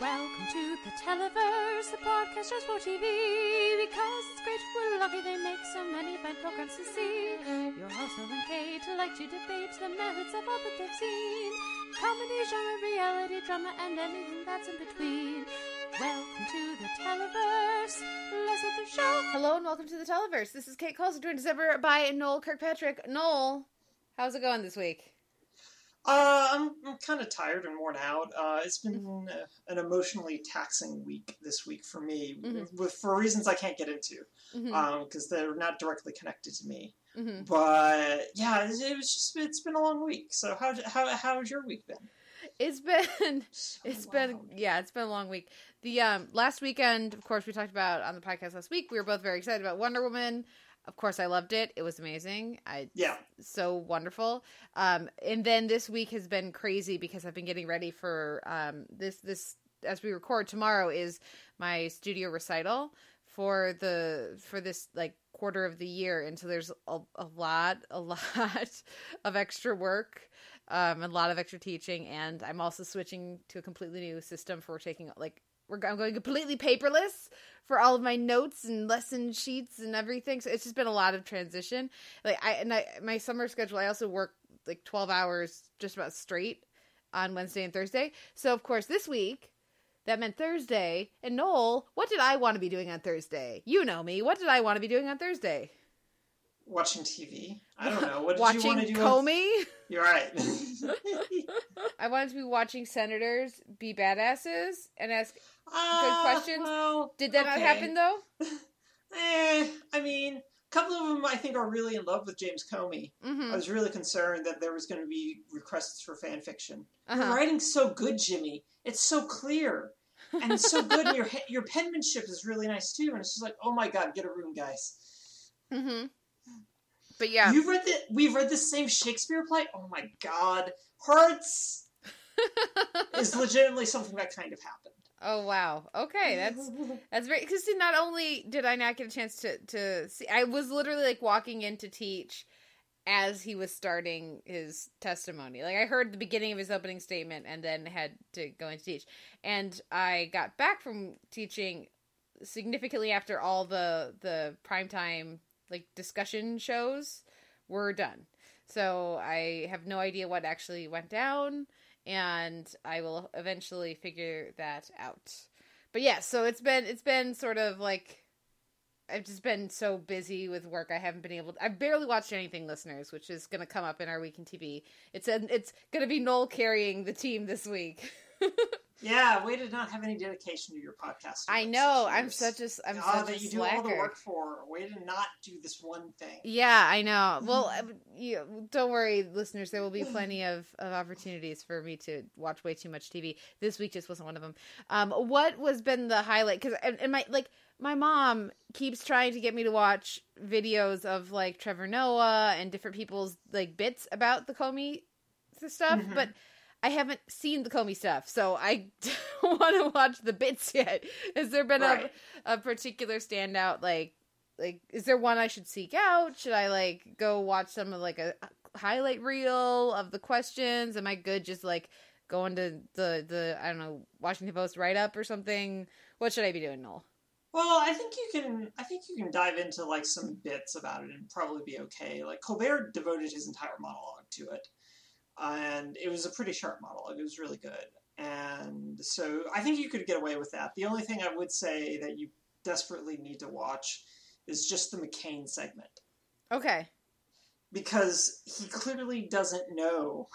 Welcome to the Televerse, the podcast just for TV. Because it's great, we're lucky they make so many fine programs to see. Your host, Noel and Kate, like to debate the merits of all that they've seen. Comedy, genre, reality, drama, and anything that's in between. Welcome to the Televerse. Let's the show. Hello and welcome to the Televerse. This is Kate Coulson, joined as ever by Noel Kirkpatrick. Noel, how's it going this week? Uh, I'm, I'm kind of tired and worn out. Uh, it's been uh, an emotionally taxing week this week for me, Mhm. with for reasons I can't get into, because they're not directly connected to me. Mhm. But yeah, it, it was just it's been a long week. So how how how's your week been? It's been So it's been yeah, it's been a long week. The um last weekend, of course, we talked about on the podcast last week. We were both very excited about Wonder Woman. Of course, I loved it. It was amazing. I yeah. so wonderful. Um, and then this week has been crazy because I've been getting ready for um, this. This as we record tomorrow is my studio recital for the for this like quarter of the year, and so there's a, a lot, a lot of extra work. Um, a lot of extra teaching, and I'm also switching to a completely new system for taking like we're I'm going completely paperless for all of my notes and lesson sheets and everything. So it's just been a lot of transition like I and I my summer schedule I also work like 12 hours just about straight on Wednesday and Thursday. So of course this week that meant Thursday. And Noel, what did I want to be doing on Thursday? You know me. What did I want to be doing on Thursday? Watching TV. I don't know. What did watching you want to do? Comey. You're right. I wanted to be watching senators be badasses and ask Uh, questions. Well, Did that not happen though? Eh, I mean, a couple of them I think are really in love with James Comey. I Mhm. was really concerned that there was going to be requests for fan fiction. Your Uh-huh. writing's so good, Jimmy. It's so clear and it's so good. and your your penmanship is really nice too. And it's just like, oh my god, get a room, guys. Mhm. But yeah. You've read the we've read the same Shakespeare play. Oh my god, hurts is legitimately something that kind of happened. oh wow. Okay, that's That's very because not only did I not get a chance to to see, I was literally like walking in to teach as he was starting his testimony. Like I heard the beginning of his opening statement and then had to go in to teach. And I got back from teaching significantly after all the the primetime like discussion shows were done. So I have no idea what actually went down and I will eventually figure that out. But yeah so it's been it's been sort of like i've just been so busy with work i haven't been able to i've barely watched anything listeners which is going to come up in our week in tv it's a, it's going to be noel carrying the team this week yeah, we did not have any dedication to your podcast. i know i'm such a i'm Ah, such that a you do all the work for. Way to not do this one thing. yeah i know well you, don't worry listeners there will be plenty of, of opportunities for me to watch way too much tv this week just wasn't one of them um what was been the highlight because and, and my like my mom keeps trying to get me to watch videos of like Trevor Noah and different people's like bits about the Comey stuff, Mhm. but I haven't seen the Comey stuff, so I don't want to watch the bits yet. Has there been Right. a a particular standout like like is there one I should seek out? Should I like go watch some of like a highlight reel of the questions? Am I good just like going to the the I don't know Washington Post write up or something? What should I be doing, Noel? Well, I think you can. I think you can dive into like some bits about it and probably be okay. Like Colbert devoted his entire monologue to it, and it was a pretty sharp monologue. It was really good, and so I think you could get away with that. The only thing I would say that you desperately need to watch is just the McCain segment Okay. because he clearly doesn't know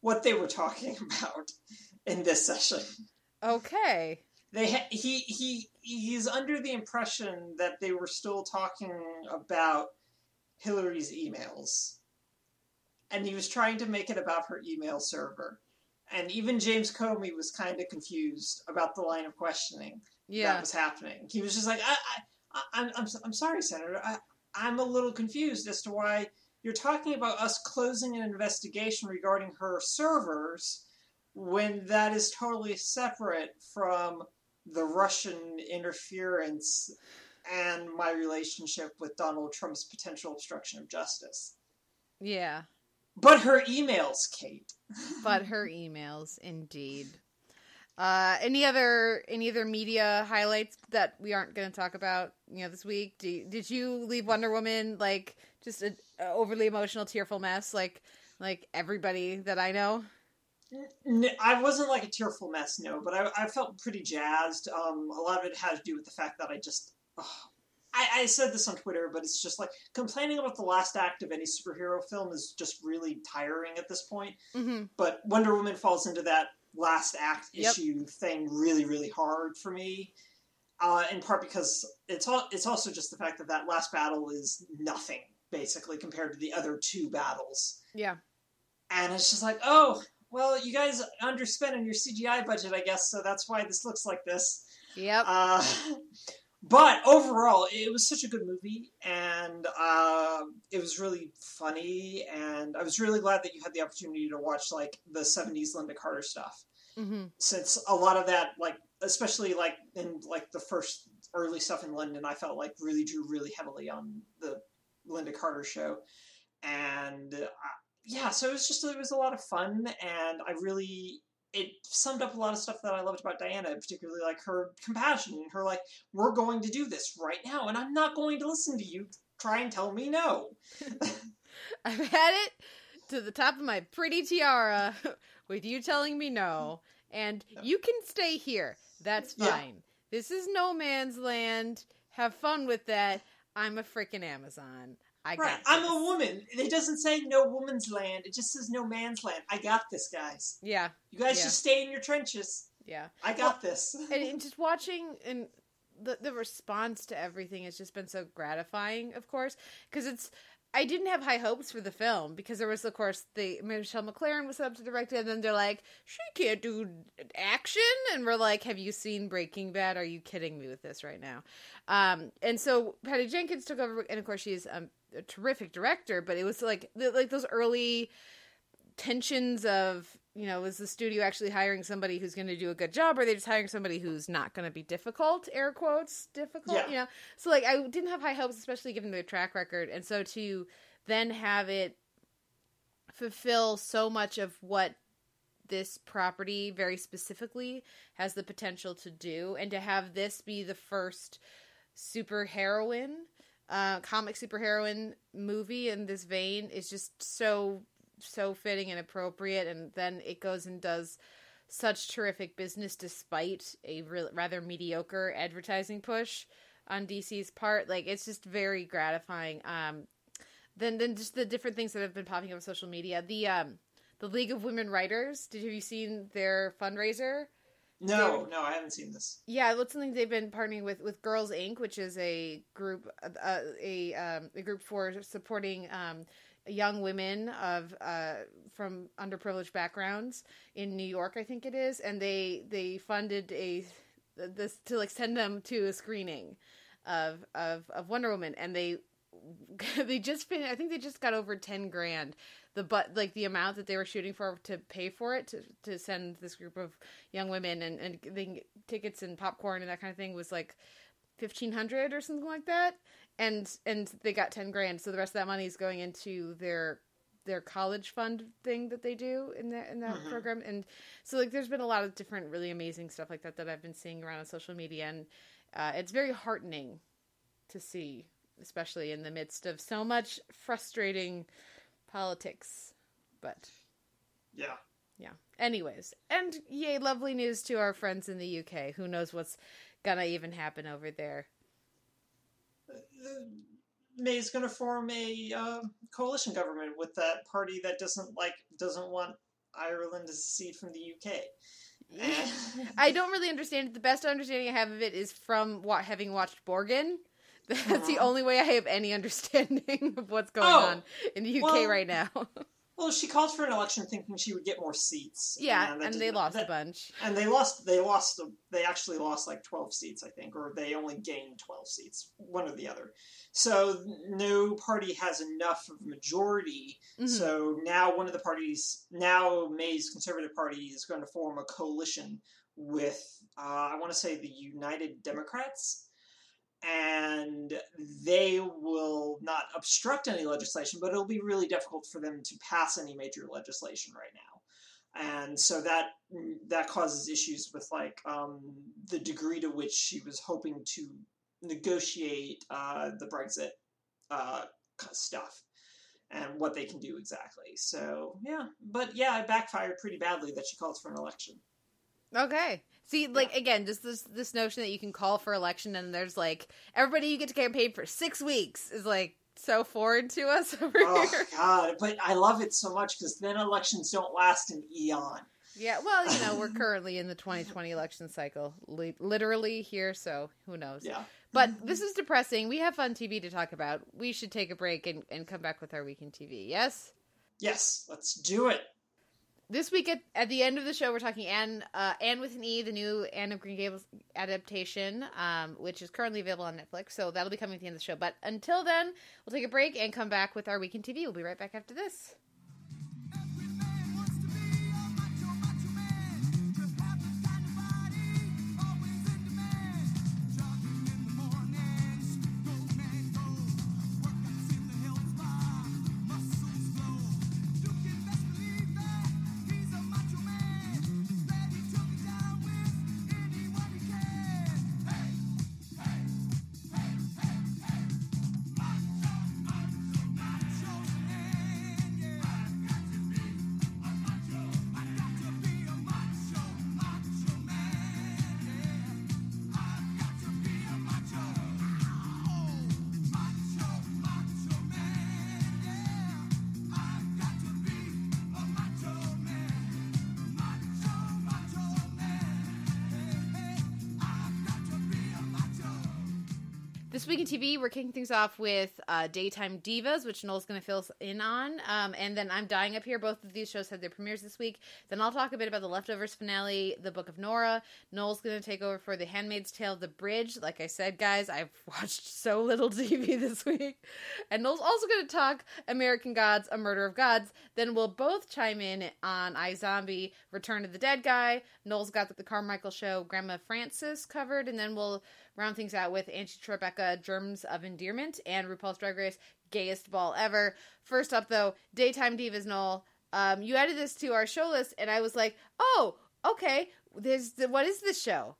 what they were talking about in this session. Okay. they ha- he he he's under the impression that they were still talking about Hillary's emails, and he was trying to make it about her email server. And even James Comey was kind of confused about the line of questioning that was happening. He was just like, I, I, I I'm, I'm, I'm sorry, Senator. I, I'm a little confused as to why you're talking about us closing an investigation regarding her servers when that is totally separate from the Russian interference and my relationship with Donald Trump's potential obstruction of justice. Yeah. But her emails, Kate. But her emails, indeed. Uh, any other any other media highlights that we aren't going to talk about? You know, this week. Do did you leave Wonder Woman like just an overly emotional, tearful mess, like like everybody that I know? I wasn't like a tearful mess, no, but I, I felt pretty jazzed. Um, a lot of it had to do with the fact that I just. I, I said this on Twitter, but it's just like complaining about the last act of any superhero film is just really tiring at this point. Mm-hmm. But Wonder Woman falls into that last act Yep. issue thing really, really hard for me. Uh, in part because it's all, it's also just the fact that that last battle is nothing basically compared to the other two battles, Yeah. and it's just like, oh, well, you guys underspent on your CGI budget, I guess, so that's why this looks like this. Yep. Uh, but overall, it was such a good movie, and uh, it was really funny, and I was really glad that you had the opportunity to watch like the '70s Lynda Carter stuff, mm-hmm. since a lot of that, like especially like in like the first early stuff in London, I felt like really drew really heavily on the Lynda Carter show, and uh, yeah, so it was just it was a lot of fun, and I really it summed up a lot of stuff that I loved about Diana, particularly like her compassion and her like, we're going to do this right now, and I'm not going to listen to you try and tell me no. I've had it to the top of my pretty tiara with you telling me no, and you can stay here. That's Yeah. fine. This is no man's land. Have fun with that. I'm a freaking Amazon. I got Right, I'm this. a woman. It doesn't say no woman's land. It just says no man's land. I got this, guys. Yeah, You guys Yeah. just stay in your trenches. yeah. I got this. and, and just watching and the the response to everything has just been so gratifying of course because it's I didn't have high hopes for the film because there was of course the Michelle MacLaren was up to direct it and then they're like she can't do action and we're like have you seen Breaking Bad are you kidding me with this right now um and so Patty Jenkins took over and of course she's um, a terrific director but it was like the, like those early tensions of you know is the studio actually hiring somebody who's going to do a good job or are they just hiring somebody who's not going to be difficult air quotes difficult Yeah. you know so like i didn't have high hopes especially given their track record and so to then have it fulfill so much of what this property very specifically has the potential to do and to have this be the first superheroine uh comic superheroine movie in this vein is just so so fitting and appropriate and then it goes and does such terrific business despite a re- rather mediocre advertising push on DC's part. Like it's just very gratifying. Um then then just the different things that have been popping up on social media. The um the League of Women Writers. Did have you seen their fundraiser No, no, I haven't seen this. yeah, that's something they've been partnering with with Girls Inc., which is a group uh, a um, a group for supporting um, young women of uh, from underprivileged backgrounds in New York, I think it is, and they they funded a this to like send them to a screening of of of Wonder Woman, and they they just fin- I think they just got over ten grand. The but like the amount that they were shooting for to pay for it to to send this group of young women and and they tickets and popcorn and that kind of thing was like fifteen hundred or something like that. And and they got ten grand, so the rest of that money is going into their their college fund thing that they do in that in that Mhm. program. And so like there's been a lot of different really amazing stuff like that that I've been seeing around on social media, and uh, it's very heartening to see, especially in the midst of so much frustrating politics. But Yeah. yeah. Anyways, and yay, lovely news to our friends in the UK. Who knows what's gonna even happen over there? May's going to form a uh, coalition government with that party that doesn't like doesn't want Ireland to secede from the UK. I don't really understand it. The best understanding I have of it is from wa- having watched Borgen. That's the Uh-huh. only way I have any understanding of what's going Oh, on in the UK well, right now. Well, she called for an election thinking she would get more seats. yeah, and, and they lost that- a bunch. And they lost. They lost. They actually lost like twelve seats, I think, or they only gained twelve seats, one or the other. So no party has enough of a majority. Mhm. So now one of the parties, now May's Conservative Party, is going to form a coalition with, uh, I want to say, the United Democrats. And they will not obstruct any legislation, but it'll be really difficult for them to pass any major legislation right now. And so that that causes issues with like um, the degree to which she was hoping to negotiate uh, the Brexit uh, stuff and what they can do exactly. So yeah, but yeah, it backfired pretty badly that she called for an election. Okay. See, like yeah. again, just this this notion that you can call for election and there's like everybody you get to campaign for six weeks is like so foreign to us over oh, here. God, but I love it so much because then elections don't last an eon. Yeah, well, you know, we're currently in the 2020 election cycle, li- literally here, so who knows? Yeah. But this is depressing. We have fun TV to talk about. We should take a break and, and come back with our weekend TV. Yes? Yes, let's do it. This week at, at the end of the show, we're talking Anne, uh, Anne with an E, the new Anne of Green Gables adaptation, um, which is currently available on Netflix. So that'll be coming at the end of the show. But until then, we'll take a break and come back with our week in TV. We'll be right back after this. We're kicking things off with uh, Daytime Divas, which Noel's going to fill us in on. Um, and then I'm Dying Up Here. Both of these shows had their premieres this week. Then I'll talk a bit about the Leftovers finale, The Book of Nora. Noel's going to take over for The Handmaid's Tale, The Bridge. Like I said, guys, I've watched so little TV this week. And Noel's also going to talk American Gods, A Murder of Gods. Then we'll both chime in on iZombie, Return of the Dead Guy. Noel's got the Carmichael Show, Grandma Francis covered. And then we'll round things out with Angie Tribeca, Germs of Endearment, and RuPaul's Drag Race, Gayest Ball Ever. First up, though, Daytime Divas Noel. Um, you added this to our show list, and I was like, oh, okay. There's the, what is this show?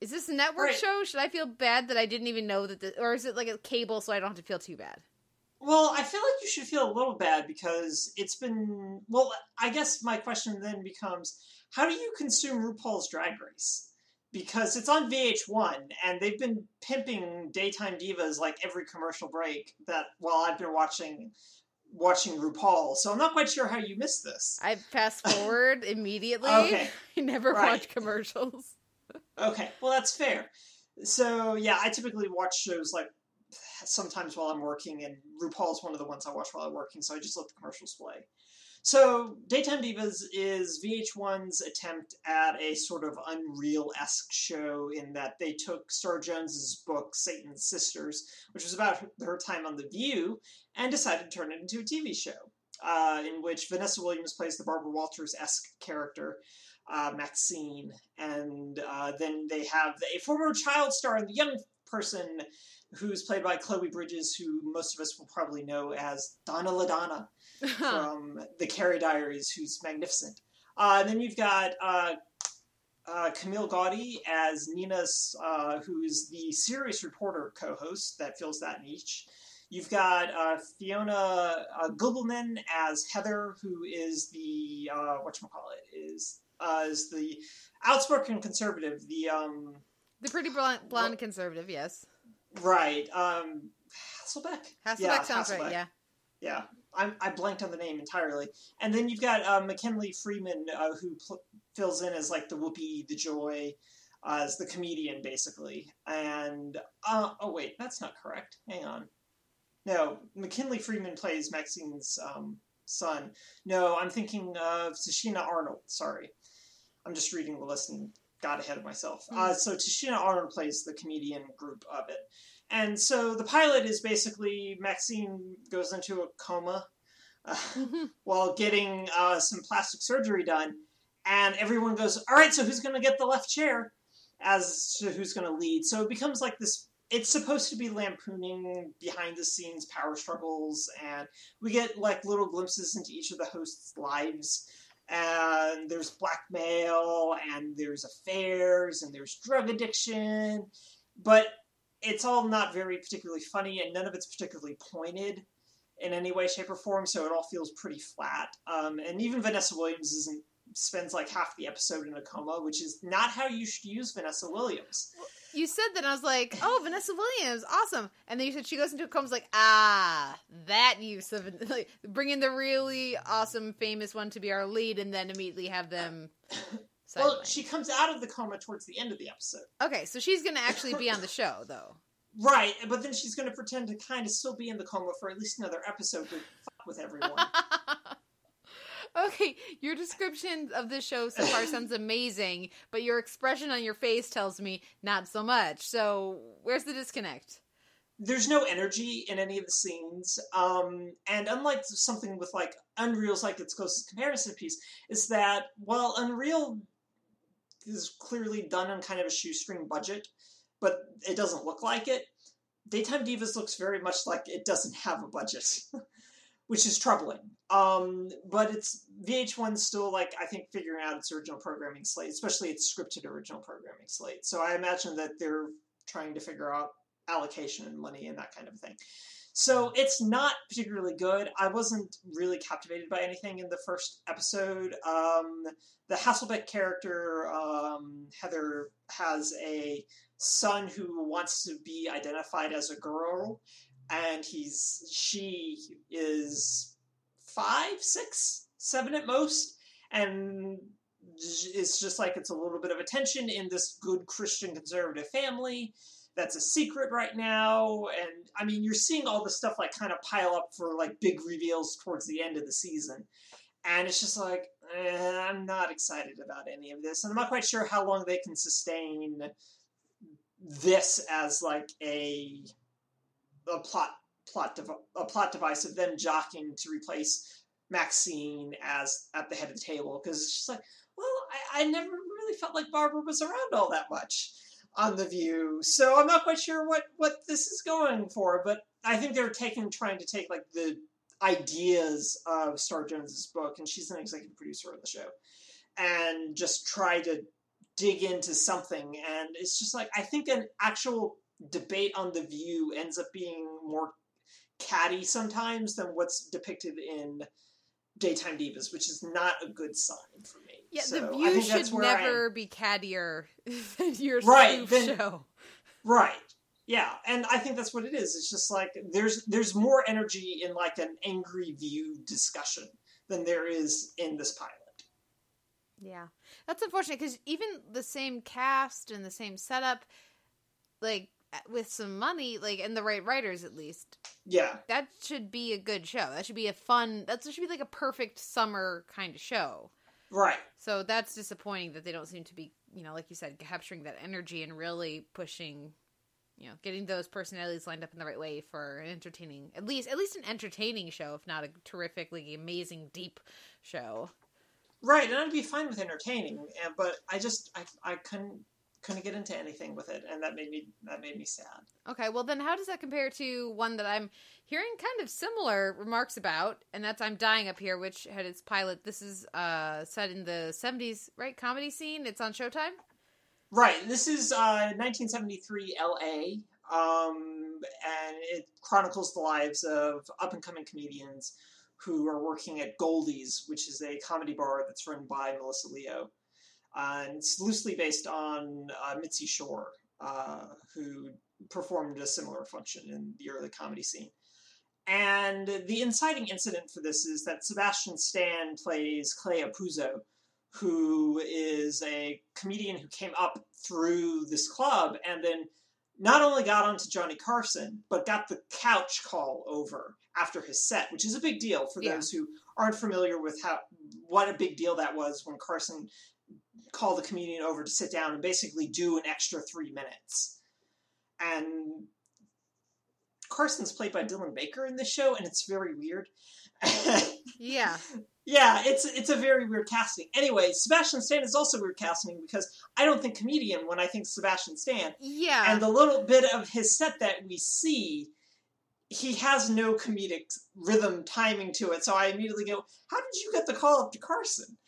Is this a network right. show? Should I feel bad that I didn't even know that, the, or is it like a cable so I don't have to feel too bad? Well, I feel like you should feel a little bad because it's been. Well, I guess my question then becomes how do you consume RuPaul's Drag Race? Because it's on VH1 and they've been pimping daytime divas like every commercial break that while I've been watching watching RuPaul. So I'm not quite sure how you missed this. I fast forward immediately. Okay. I never right. watch commercials. okay. Well, that's fair. So, yeah, I typically watch shows like sometimes while I'm working and RuPaul's one of the ones I watch while I'm working, so I just let the commercials play. So, Daytime Divas is VH1's attempt at a sort of Unreal esque show in that they took Star Jones's book, Satan's Sisters, which was about her time on The View, and decided to turn it into a TV show, uh, in which Vanessa Williams plays the Barbara Walters esque character. Uh, Maxine, and uh, then they have a former child star and the young person who's played by Chloe Bridges, who most of us will probably know as Donna LaDonna from the Carrie Diaries, who's magnificent. Uh, and then you've got uh, uh, Camille Guaty as Nina, uh, who's the serious reporter co-host that fills that niche. You've got uh, Fiona uh, Gubelmann as Heather, who is the uh, what you call it is uh, is the outspoken conservative, the um, the pretty blonde, blonde conservative, yes, right. Um, Hasselbeck. Hasselbeck yeah, sounds Hasselbeck. right. Yeah. Yeah, I, I blanked on the name entirely. And then you've got uh, McKinley Freeman, uh, who pl- fills in as like the Whoopi, the Joy, uh, as the comedian, basically. And uh, oh wait, that's not correct. Hang on. No, McKinley Freeman plays Maxine's um, son. No, I'm thinking of Tichina Arnold. Sorry, I'm just reading the list and got ahead of myself. Mm. so Tichina Arnold plays the comedian group of it. And so the pilot is basically Maxine goes into a coma uh, mm-hmm. while getting uh, some plastic surgery done, and everyone goes, "All right, so who's going to get the left chair?" As to who's going to lead. So it becomes like this. It's supposed to be lampooning behind the scenes power struggles, and we get like little glimpses into each of the hosts' lives and there's blackmail, and there's affairs, and there's drug addiction, but it's all not very particularly funny, and none of it's particularly pointed in any way, shape, or form. So it all feels pretty flat. Um, and even Vanessa Williams isn't spends like half the episode in a coma, which is not how you should use Vanessa Williams. You said that, and I was like, "Oh, Vanessa Williams, awesome!" And then you said she goes into a coma. Like, "Ah, that use of like, bringing the really awesome, famous one to be our lead, and then immediately have them." Well, she comes out of the coma towards the end of the episode. Okay, so she's going to actually be on the show, though. Right, but then she's going to pretend to kind of still be in the coma for at least another episode to fuck with everyone. okay, your description of this show so far sounds amazing, but your expression on your face tells me not so much. So, where's the disconnect? There's no energy in any of the scenes, um, and unlike something with like Unreal's like its closest comparison piece, is that while Unreal is clearly done on kind of a shoestring budget, but it doesn't look like it. Daytime Divas looks very much like it doesn't have a budget, which is troubling. Um, but it's VH1's still like I think figuring out its original programming slate, especially its scripted original programming slate. So I imagine that they're trying to figure out allocation and money and that kind of thing. So it's not particularly good. I wasn't really captivated by anything in the first episode. Um, the Hasselbeck character, um, Heather, has a son who wants to be identified as a girl, and he's she is five, six, seven at most, and it's just like it's a little bit of attention in this good Christian conservative family that's a secret right now. And I mean, you're seeing all the stuff like kind of pile up for like big reveals towards the end of the season. And it's just like, eh, I'm not excited about any of this. And I'm not quite sure how long they can sustain this as like a a plot plot dev- a plot device of them jockeying to replace Maxine as at the head of the table because it's just like, well, I, I never really felt like Barbara was around all that much on the View. So I'm not quite sure what what this is going for, but I think they're taking trying to take like the ideas of Star Jones's book, and she's an executive producer of the show, and just try to dig into something. And it's just like I think an actual debate on the View ends up being more catty sometimes than what's depicted in daytime divas, which is not a good sign for me. Yeah, so the view should never be cattier than your right, then, show. Right. Yeah, and I think that's what it is. It's just like there's there's more energy in like an angry view discussion than there is in this pilot. Yeah, that's unfortunate because even the same cast and the same setup, like with some money, like and the right writers at least. Yeah, that should be a good show. That should be a fun. That should be like a perfect summer kind of show. Right. So that's disappointing that they don't seem to be, you know, like you said, capturing that energy and really pushing, you know, getting those personalities lined up in the right way for an entertaining, at least at least an entertaining show, if not a terrifically amazing deep show. Right, and I'd be fine with entertaining, but I just I I couldn't couldn't get into anything with it, and that made me that made me sad. Okay, well then, how does that compare to one that I'm hearing kind of similar remarks about, and that's "I'm Dying Up Here," which had its pilot. This is uh, set in the '70s, right? Comedy scene. It's on Showtime. Right. This is uh, 1973 L.A. Um, and it chronicles the lives of up and coming comedians who are working at Goldie's, which is a comedy bar that's run by Melissa Leo. Uh, and it's loosely based on uh, Mitzi Shore, uh, who performed a similar function in the early comedy scene. And the inciting incident for this is that Sebastian Stan plays Clay Apuzzo, who is a comedian who came up through this club and then not only got onto Johnny Carson, but got the couch call over after his set, which is a big deal for Yeah. those who aren't familiar with how what a big deal that was when Carson called the comedian over to sit down and basically do an extra three minutes. And Carson's played by Dylan Baker in this show, and it's very weird. Yeah. Yeah, it's it's a very weird casting. Anyway, Sebastian Stan is also weird casting because I don't think comedian when I think Sebastian Stan. Yeah. And the little bit of his set that we see he has no comedic rhythm timing to it. So I immediately go, "How did you get the call up to Carson?"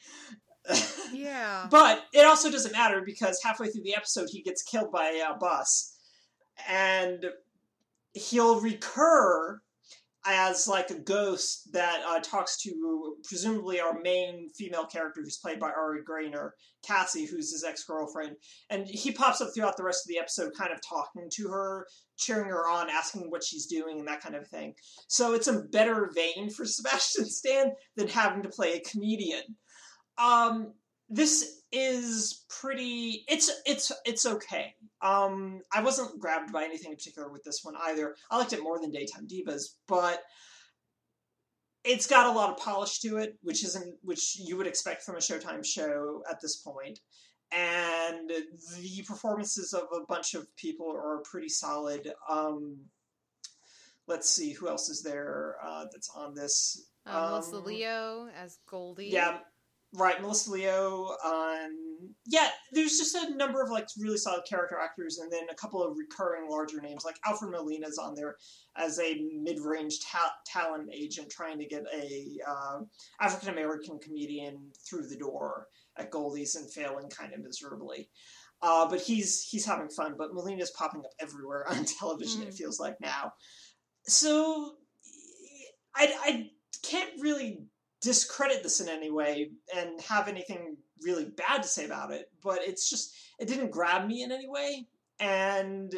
Yeah. but it also doesn't matter because halfway through the episode he gets killed by a bus, and he'll recur as like a ghost that uh, talks to presumably our main female character who's played by Ari Graynor, Cassie, who's his ex girlfriend, and he pops up throughout the rest of the episode, kind of talking to her, cheering her on, asking what she's doing, and that kind of thing. So it's a better vein for Sebastian Stan than having to play a comedian. Um, this is pretty. It's it's it's okay. Um, I wasn't grabbed by anything in particular with this one either. I liked it more than Daytime Divas, but it's got a lot of polish to it, which isn't which you would expect from a Showtime show at this point. And the performances of a bunch of people are pretty solid. Um, let's see who else is there uh, that's on this. Melissa Um, Leo as Goldie. Yeah, right. Melissa Leo. Um, yeah, there's just a number of like really solid character actors, and then a couple of recurring larger names like Alfred Molina's on there as a mid-range ta- talent agent trying to get a uh, African American comedian through the door at Goldie's and failing kind of miserably. Uh, but he's he's having fun. But Molina's popping up everywhere on television. It Mhm. feels like now. So I I can't really discredit this in any way and have anything really bad to say about it, but it's just it didn't grab me in any way, and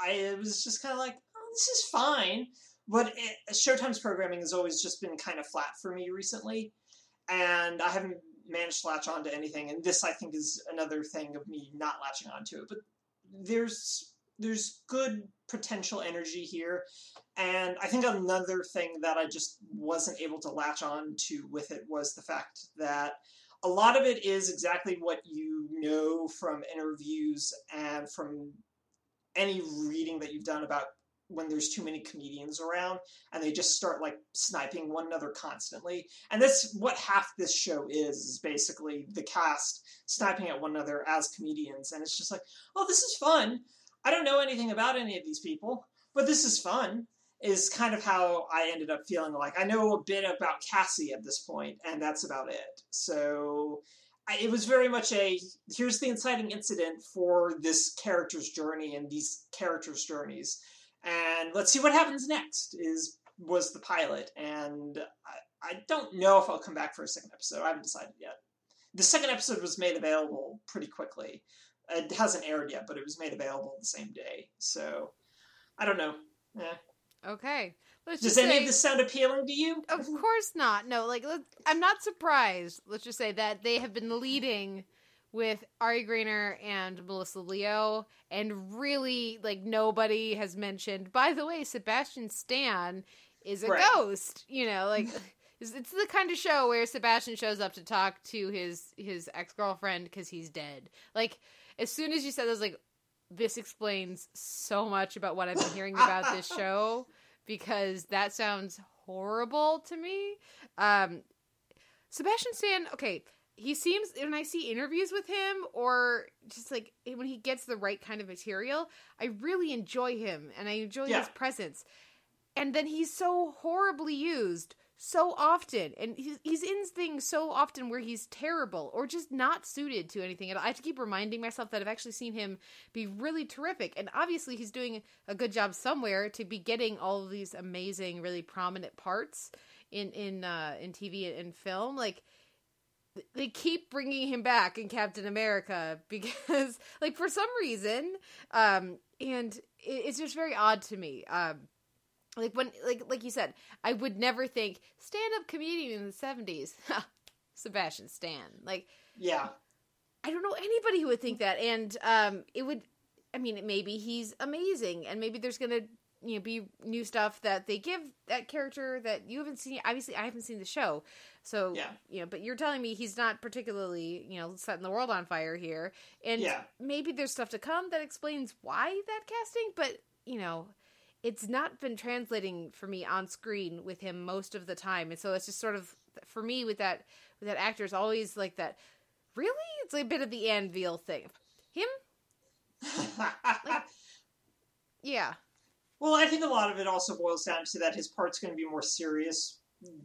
I was just kind of like, oh, this is fine. But it, Showtime's programming has always just been kind of flat for me recently, and I haven't managed to latch on to anything. And this, I think, is another thing of me not latching onto it. But there's there's good potential energy here, and I think another thing that I just wasn't able to latch on to with it was the fact that a lot of it is exactly what you know from interviews and from any reading that you've done about when there's too many comedians around and they just start like sniping one another constantly. And that's what half this show is, is basically the cast sniping at one another as comedians. And it's just like, oh, this is fun. I don't know anything about any of these people, but this is fun. Is kind of how I ended up feeling like I know a bit about Cassie at this point, and that's about it. So I, it was very much a here's the inciting incident for this character's journey and these characters' journeys, and let's see what happens next. Is was the pilot, and I, I don't know if I'll come back for a second episode. I haven't decided yet. The second episode was made available pretty quickly. It hasn't aired yet, but it was made available the same day. So I don't know. Eh. Okay. Let's Does any say, of this sound appealing to you? Of course not. No, like I'm not surprised. Let's just say that they have been leading with Ari Graynor and Melissa Leo, and really, like nobody has mentioned. By the way, Sebastian Stan is a Right. ghost. You know, like it's, it's the kind of show where Sebastian shows up to talk to his his ex girlfriend because he's dead. Like as soon as you said, I was like, this explains so much about what I've been hearing about this show because that sounds horrible to me. Um, Sebastian Stan, okay, he seems when I see interviews with him or just like when he gets the right kind of material, I really enjoy him and I enjoy Yeah. his presence. And then he's so horribly used so often and he's, he's in things so often where he's terrible or just not suited to anything. I have to keep reminding myself that I've actually seen him be really terrific and obviously he's doing a good job somewhere to be getting all these amazing really prominent parts in in uh in TV and film like they keep bringing him back in Captain America because like for some reason um and it, it's just very odd to me um like when like like you said I would never think stand up comedian in the 70s Sebastian Stan like Yeah. I don't know anybody who would think that, and um, it would. I mean, maybe he's amazing, and maybe there's gonna you know be new stuff that they give that character that you haven't seen. Obviously, I haven't seen the show, so Yeah. you know. But you're telling me he's not particularly you know setting the world on fire here, and Yeah. maybe there's stuff to come that explains why that casting. But you know, it's not been translating for me on screen with him most of the time, and so it's just sort of for me with that with that actor is always like that. Really, it's like a bit of the Anvil thing. Him, yeah, Well, I think a lot of it also boils down to that his part's going to be more serious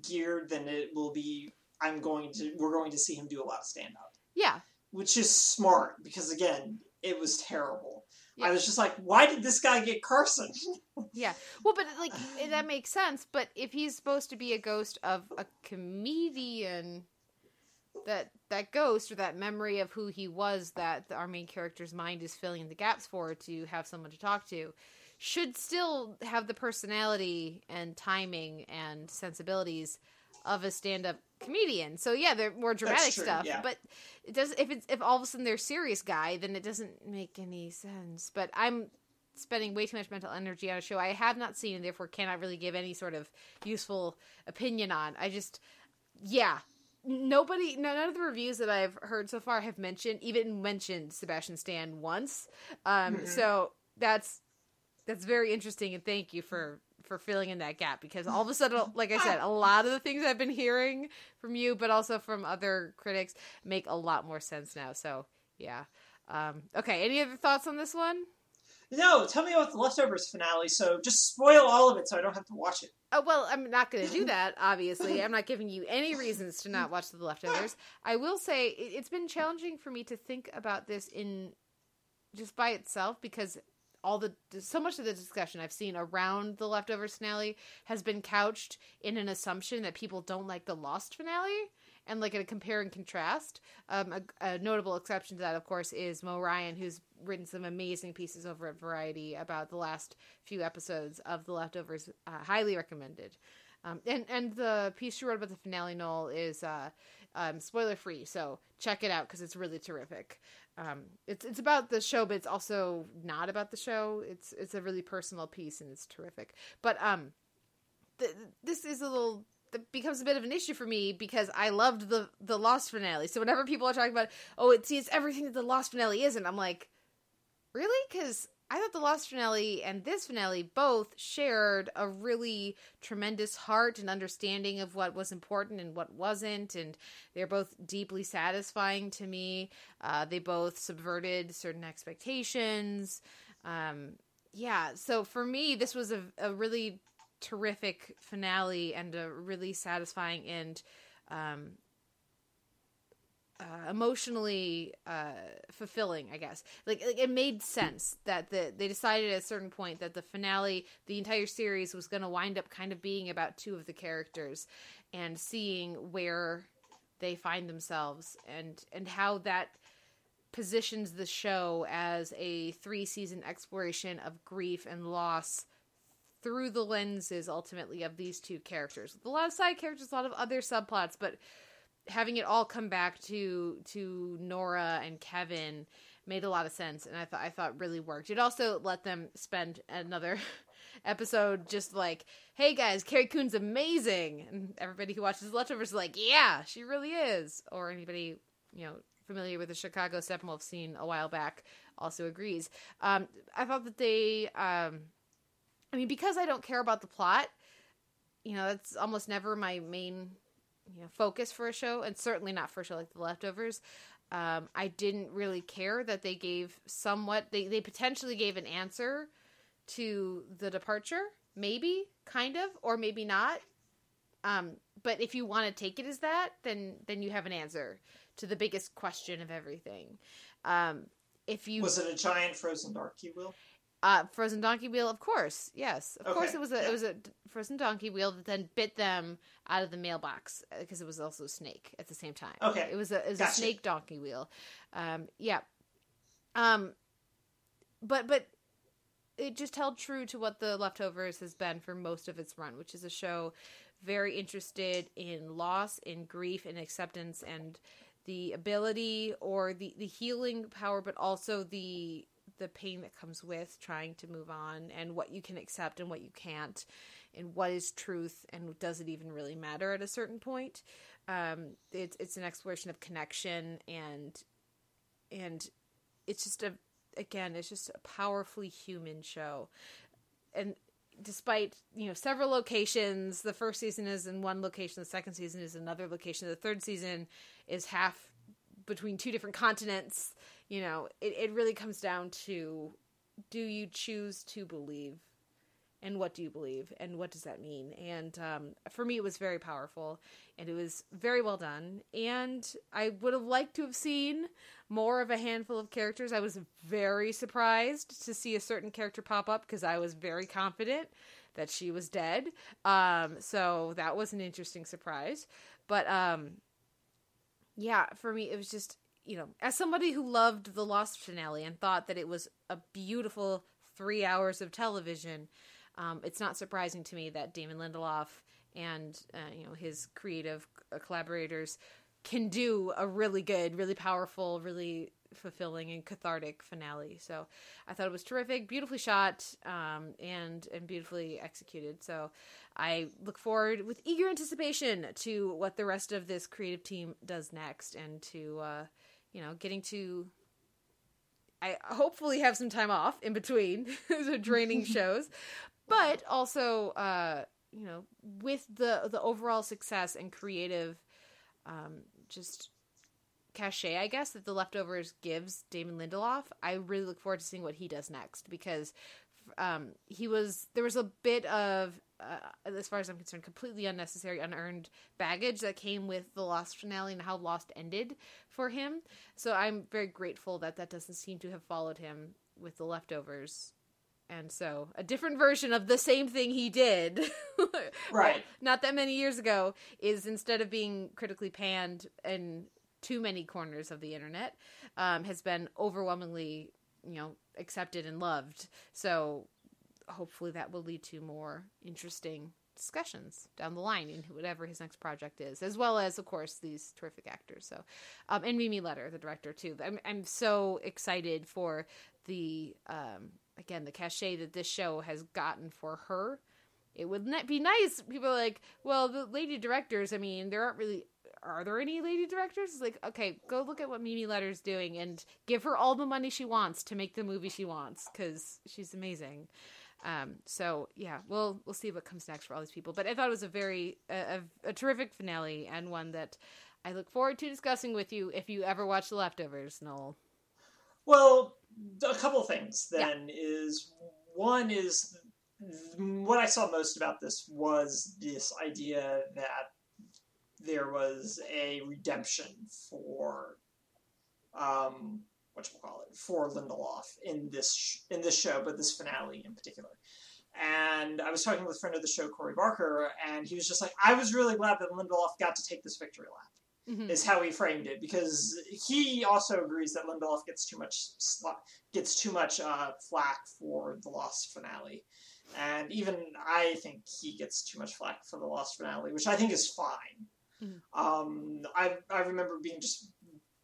geared than it will be. I'm going to. We're going to see him do a lot of stand up, Yeah. which is smart because again, it was terrible. I was just like, why did this guy get Carson? Yeah. Well, but like eh, that makes sense. But if he's supposed to be a ghost of a comedian, that that ghost or that memory of who he was that our main character's mind is filling the gaps for to have someone to talk to should still have the personality and timing and sensibilities of a stand-up comedian. So yeah, they're more dramatic true, stuff, yeah. but it does if it's if all of a sudden they're serious guy, then it doesn't make any sense. But I'm spending way too much mental energy on a show I have not seen and therefore cannot really give any sort of useful opinion on. I just yeah. Nobody none of the reviews that I've heard so far have mentioned even mentioned Sebastian Stan once. Um Mhm. so that's that's very interesting and thank you for for filling in that gap because all of a sudden like I said a lot of the things I've been hearing from you but also from other critics make a lot more sense now. So, yeah. Um okay, any other thoughts on this one? No, tell me about the leftovers finale. So just spoil all of it, so I don't have to watch it. Oh, well, I'm not going to do that, obviously. I'm not giving you any reasons to not watch The Leftovers. I will say it- it's been challenging for me to think about this in just by itself because all the so much of the discussion I've seen around the leftovers finale has been couched in an assumption that people don't like the Lost finale and like a compare and contrast. Um, a, a notable exception to that, of course, is Mo Ryan, who's written some amazing pieces over at Variety about the last few episodes of the leftovers. Uh, highly recommended. Um, and and the piece she wrote about the finale, Noel, is uh, um, spoiler free, so check it out because it's really terrific. Um, it's it's about the show, but it's also not about the show. It's it's a really personal piece and it's terrific. But um, th- this is a little that becomes a bit of an issue for me because I loved the the Lost finale. So whenever people are talking about, oh, it sees everything that the Lost finale isn't, I'm like, really? Because I thought the Lost finale and this finale both shared a really tremendous heart and understanding of what was important and what wasn't, and they're both deeply satisfying to me. Uh, they both subverted certain expectations. Um, yeah, so for me, this was a, a really terrific finale and a really satisfying end um, uh, emotionally uh, fulfilling, I guess. Like, like it made sense that the they decided at a certain point that the finale, the entire series, was going to wind up kind of being about two of the characters and seeing where they find themselves and and how that positions the show as a three season exploration of grief and loss through the lenses ultimately of these two characters. With a lot of side characters, a lot of other subplots, but having it all come back to to Nora and Kevin made a lot of sense and I thought I thought really worked. It also let them spend another episode just like, "Hey guys, Carrie Coon's amazing." And everybody who watches Leftovers is like, "Yeah, she really is." Or anybody, you know, familiar with the Chicago Steppenwolf scene a while back also agrees. Um I thought that they um I mean, because I don't care about the plot, you know, that's almost never my main you know focus for a show, and certainly not for a show like The Leftovers. Um, I didn't really care that they gave somewhat. They they potentially gave an answer to the departure, maybe, kind of, or maybe not. Um, but if you want to take it as that, then then you have an answer to the biggest question of everything. Um, if you Was it a giant frozen donkey wheel? Uh, frozen donkey wheel, of course, yes, of course it was a yeah. it was a frozen donkey wheel that then bit them out of the mailbox because it was also a snake at the same time. Okay, it was a it was a snake donkey wheel. Um, yeah, um, but but it just held true to what the leftovers has been for most of its run, which is a show very interested in loss, in grief, in acceptance, and the ability or the the healing power, but also the the pain that comes with trying to move on and what you can accept and what you can't and what is truth and does it even really matter at a certain point. Um it's it's an exploration of connection and and it's just a again it's just a powerfully human show. And despite you know several locations the first season is in one location the second season is another location the third season is half between two different continents you know it, it really comes down to do you choose to believe? And what do you believe? And what does that mean? And um, for me it was very powerful and it was very well done. And i would have liked to have seen more of a handful of characters. I was very surprised to see a certain character pop up because i was very confident that she was dead. Um, so that was an interesting surprise. But um, yeah for me it was just you know as somebody who loved the lost finale and thought that it was a beautiful three hours of television um, it's not surprising to me that Damon Lindelof and uh, you know his creative uh, collaborators can do a really good, really powerful, really fulfilling and cathartic finale. So I thought it was terrific, beautifully shot, um, and and beautifully executed. So I look forward with eager anticipation to what the rest of this creative team does next, and to uh, you know getting to. I hopefully have some time off in between the draining shows, but also uh, you know with the the overall success and creative um, just cachet i guess that the leftovers gives damon lindelof i really look forward to seeing what he does next because um, he was there was a bit of uh, as far as i'm concerned completely unnecessary unearned baggage that came with the lost finale and how lost ended for him. So i'm very grateful that that doesn't seem to have followed him with the leftovers. And so a different version of the same thing he did. Right. Not that many years ago is instead of being critically panned in too many corners of the internet um, has been overwhelmingly you know accepted and loved so hopefully that will lead to more interesting discussions down the line in whatever his next project is, as well as, of course, these terrific actors. So, um, and Mimi Leder, the director, too. I'm I'm so excited for the um, again the cachet that this show has gotten for her. It would be nice. People are like, well, the lady directors. I mean, there aren't really. Are there any lady directors? It's like, okay, go look at what Mimi Leder's doing and give her all the money she wants to make the movie she wants because she's amazing. Um, so yeah, we'll we'll see what comes next for all these people. But I thought it was a very a, a, a terrific finale and one that I look forward to discussing with you if you ever watch The Leftovers, Noel. Well, a couple things then yeah. is one is what I saw most about this was this idea that there was a redemption for um, what you call it for Lindelof in this sh- in this show, but this finale in particular. And I was talking with a friend of the show, Corey Barker, and he was just like, I was really glad that Lindelof got to take this victory lap mm-hmm. is how he framed it because he also agrees that Lindelof gets too much gets too much uh, flack for the Lost finale, and even I think he gets too much flack for the Lost finale, which I think is fine. Mm-hmm. Um, I I remember being just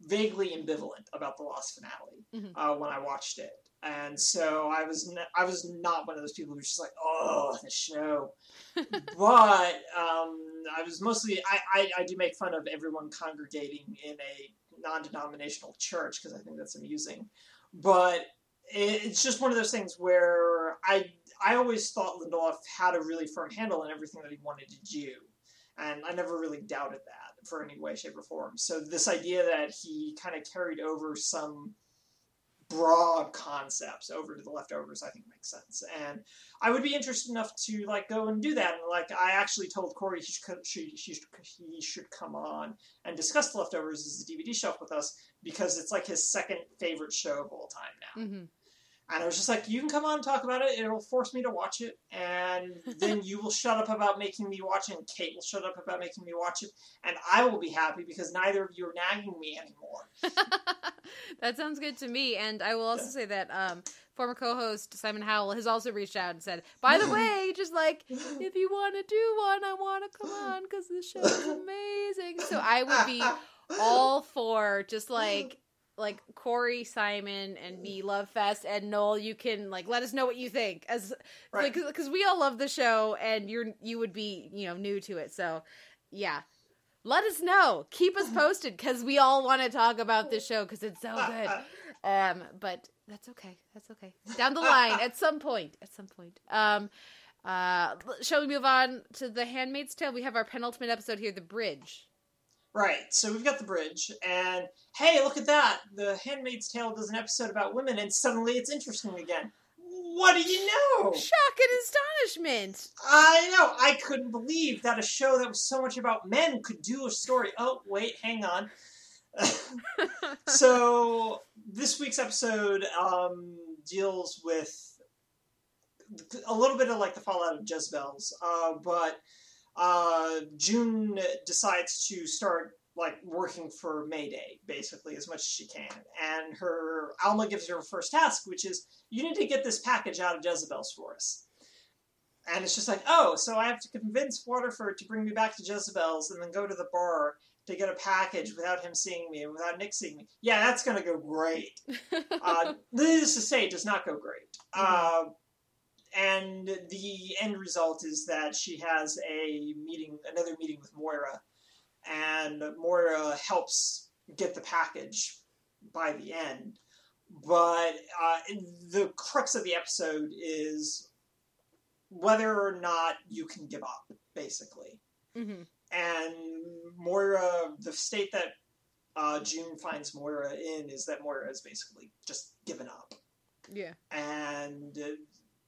vaguely ambivalent about the Lost finale mm-hmm. uh, when I watched it, and so I was n- I was not one of those people who was just like, oh, the show. but um, I was mostly I, I, I do make fun of everyone congregating in a non-denominational church because I think that's amusing. But it's just one of those things where I I always thought Lindelof had a really firm handle on everything that he wanted to do, and I never really doubted that for any way, shape, or form. So this idea that he kind of carried over some broad concepts over to the leftovers i think makes sense and i would be interested enough to like go and do that and like i actually told corey he should, she, she, he should come on and discuss the leftovers as a dvd shelf with us because it's like his second favorite show of all time now mm-hmm. And I was just like, you can come on and talk about it. It'll force me to watch it. And then you will shut up about making me watch it. And Kate will shut up about making me watch it. And I will be happy because neither of you are nagging me anymore. that sounds good to me. And I will also say that um, former co-host Simon Howell has also reached out and said, by the way, just like, if you want to do one, I want to come on because the show is amazing. So I would be all for just like like Corey, Simon, and me love Fest, and Noel, you can like let us know what you think, as right. like because we all love the show, and you're you would be you know new to it, so yeah, let us know, keep us posted, because we all want to talk about this show because it's so good. Um, but that's okay, that's okay. Down the line, at some point, at some point. Um, uh, shall we move on to the Handmaid's Tale? We have our penultimate episode here, the bridge. Right. So we've got the bridge, and hey, look at that! The Handmaid's Tale does an episode about women, and suddenly it's interesting again. What do you know? Shock and astonishment. I know. I couldn't believe that a show that was so much about men could do a story. Oh, wait, hang on. so this week's episode um, deals with a little bit of like the fallout of Jezebel's, uh, but uh, June decides to start like working for Mayday basically as much as she can, and her Alma gives her her first task, which is you need to get this package out of Jezebel's for us. And it's just like, oh, so I have to convince Waterford to bring me back to Jezebel's and then go to the bar to get a package without him seeing me and without Nick seeing me. Yeah, that's going to go great. uh, needless to say, it does not go great. Uh, and the end result is that she has a meeting, another meeting with Moira, and Moira helps get the package by the end. But uh, the crux of the episode is whether or not you can give up, basically. hmm And Moira, the state that uh, June finds Moira in is that Moira is basically just given up. Yeah. And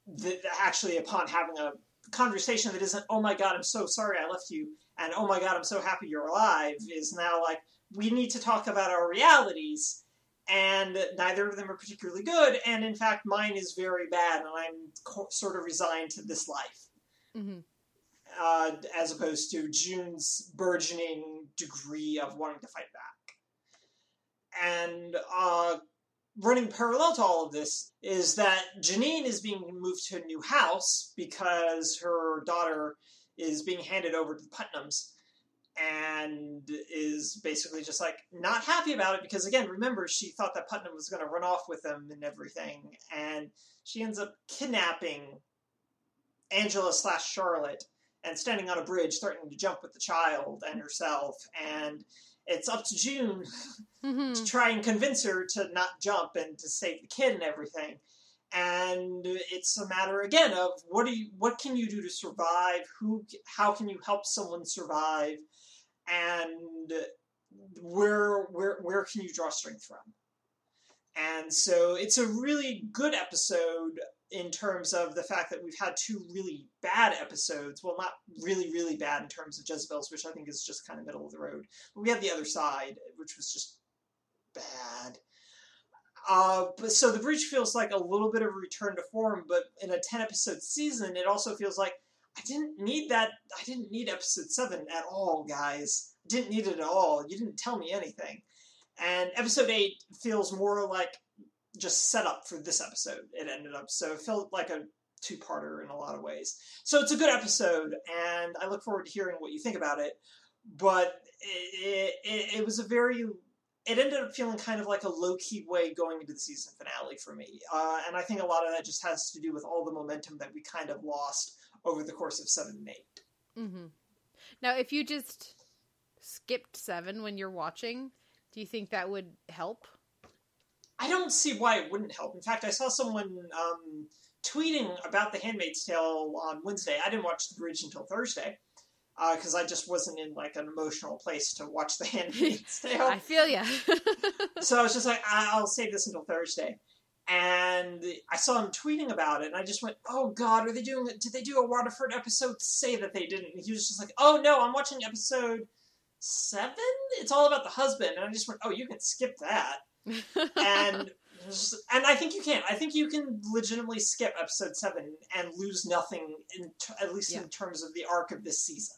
the, actually, upon having a conversation that isn't, oh my god, I'm so sorry I left you, and oh my god, I'm so happy you're alive, is now like, we need to talk about our realities. And neither of them are particularly good, and in fact, mine is very bad, and I'm co- sort of resigned to this life hmm uh, as opposed to June's burgeoning degree of wanting to fight back. And uh, running parallel to all of this is that Janine is being moved to a new house because her daughter is being handed over to the Putnams and is basically just like not happy about it because again remember she thought that Putnam was going to run off with them and everything and she ends up kidnapping Angela slash Charlotte and standing on a bridge threatening to jump with the child and herself and it's up to June to mm-hmm. try and convince her to not jump and to save the kid and everything. And it's a matter again of what do you what can you do to survive? Who how can you help someone survive? And where where where can you draw strength from? And so it's a really good episode in terms of the fact that we've had two really bad episodes. Well, not really, really bad in terms of Jezebel's, which I think is just kind of middle of the road. But we had the other side, which was just bad. Uh, but so the breach feels like a little bit of a return to form, but in a ten episode season, it also feels like I didn't need that. I didn't need episode seven at all, guys. Didn't need it at all. You didn't tell me anything. And episode eight feels more like just set up for this episode. It ended up so it felt like a two parter in a lot of ways. So it's a good episode, and I look forward to hearing what you think about it. But it, it, it was a very it ended up feeling kind of like a low key way going into the season finale for me. Uh, and I think a lot of that just has to do with all the momentum that we kind of lost over the course of seven and eight. mm-hmm. Now, if you just skipped seven when you're watching, do you think that would help? I don't see why it wouldn't help. In fact, I saw someone um, tweeting about The Handmaid's Tale on Wednesday. I didn't watch The Bridge until Thursday because I just wasn't in like an emotional place to watch The Handmaid's Tale. I feel ya. so I was just like, I- I'll save this until Thursday. And I saw him tweeting about it, and I just went, "Oh God, are they doing? Did they do a Waterford episode say that they didn't?" And he was just like, "Oh no, I'm watching episode seven. It's all about the husband." And I just went, "Oh, you can skip that." And it was just- and I think you can. I think you can legitimately skip episode seven and lose nothing, in t- at least Yeah. in terms of the arc of this season.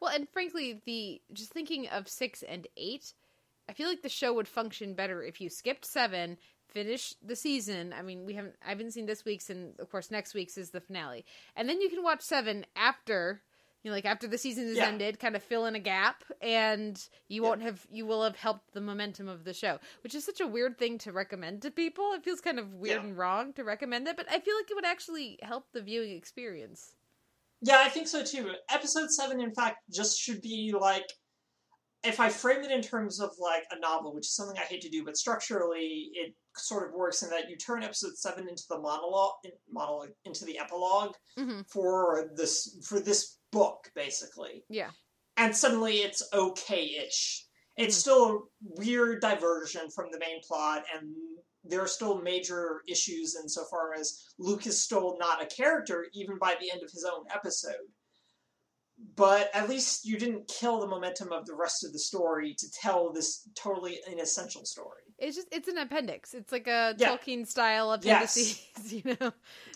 well, and frankly, the just thinking of six and eight, I feel like the show would function better if you skipped seven, finish the season. I mean, we haven't, I haven't seen this week's, and of course, next week's is the finale, and then you can watch seven after. You know, like after the season is Yeah. ended, kind of fill in a gap, and you Yeah. won't have you will have helped the momentum of the show, which is such a weird thing to recommend to people. It feels kind of weird Yeah. and wrong to recommend it, but I feel like it would actually help the viewing experience. Yeah, I think so too. Episode seven, in fact, just should be like if I frame it in terms of like a novel, which is something I hate to do, but structurally it sort of works in that you turn episode seven into the monologue, monologue into the epilogue hmm for this for this book, basically, Yeah. and suddenly it's okay-ish. It's hmm. still a weird diversion from the main plot, and there are still major issues insofar as Luke is still not a character, even by the end of his own episode. But at least you didn't kill the momentum of the rest of the story to tell this totally inessential story. It's just it's an appendix. It's like a Yeah. Tolkien style appendices, you know,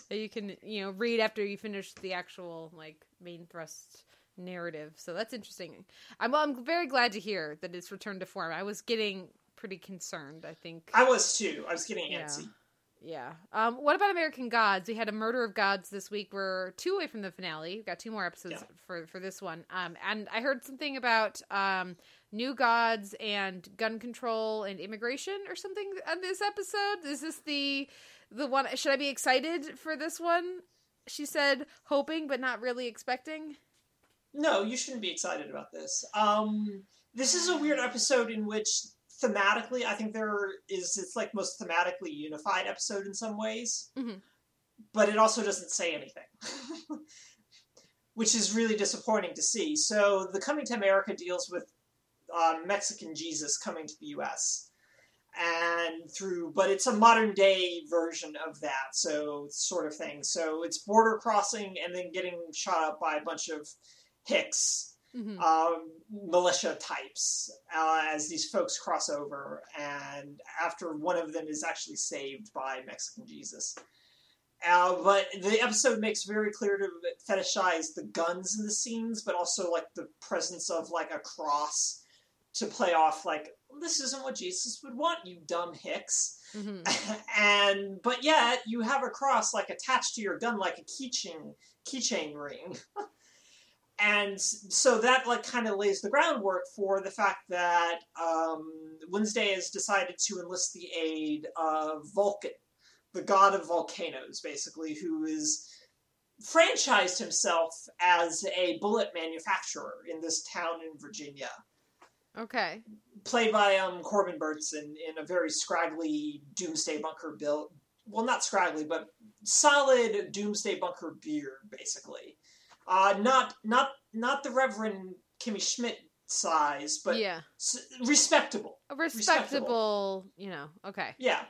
that you can you know read after you finish the actual like main thrust narrative. So that's interesting. I'm I'm very glad to hear that it's returned to form. I was getting pretty concerned. I think. I was too. I was getting Yeah. antsy. Yeah. Um, what about American Gods? We had a Murder of Gods this week. We're two away from the finale. We've got two more episodes Yeah. for for this one. Um, and I heard something about um, new gods and gun control and immigration or something on this episode. Is this the the one? Should I be excited for this one? She said, hoping but not really expecting. No, you shouldn't be excited about this. Um, this is a weird episode in which thematically, I think there is it's like most thematically unified episode in some ways, Mhm. but it also doesn't say anything, which is really disappointing to see. So, the Coming to America deals with uh, Mexican Jesus coming to the U.S. and through, but it's a modern day version of that, so sort of thing. So it's border crossing and then getting shot up by a bunch of Hicks Mhm. um, militia types uh, as these folks cross over, and after one of them is actually saved by Mexican Jesus. Uh, but the episode makes very clear to fetishize the guns in the scenes, but also like the presence of like a cross to play off like this isn't what Jesus would want, you dumb hicks. Mhm. and but yet you have a cross like attached to your gun like a keychain keychain ring and so that like kind of lays the groundwork for the fact that um, wednesday has decided to enlist the aid of vulcan the god of volcanoes basically who is franchised himself as a bullet manufacturer in this town in virginia Okay. played by um, Corbin Bernsen in a very scraggly Doomsday Bunker built. Well, not scraggly, but solid Doomsday Bunker beard, basically. Uh, not not not the Reverend Kimmy Schmidt size, but yeah. s- respectable. A respectable, you know. Okay. Yeah.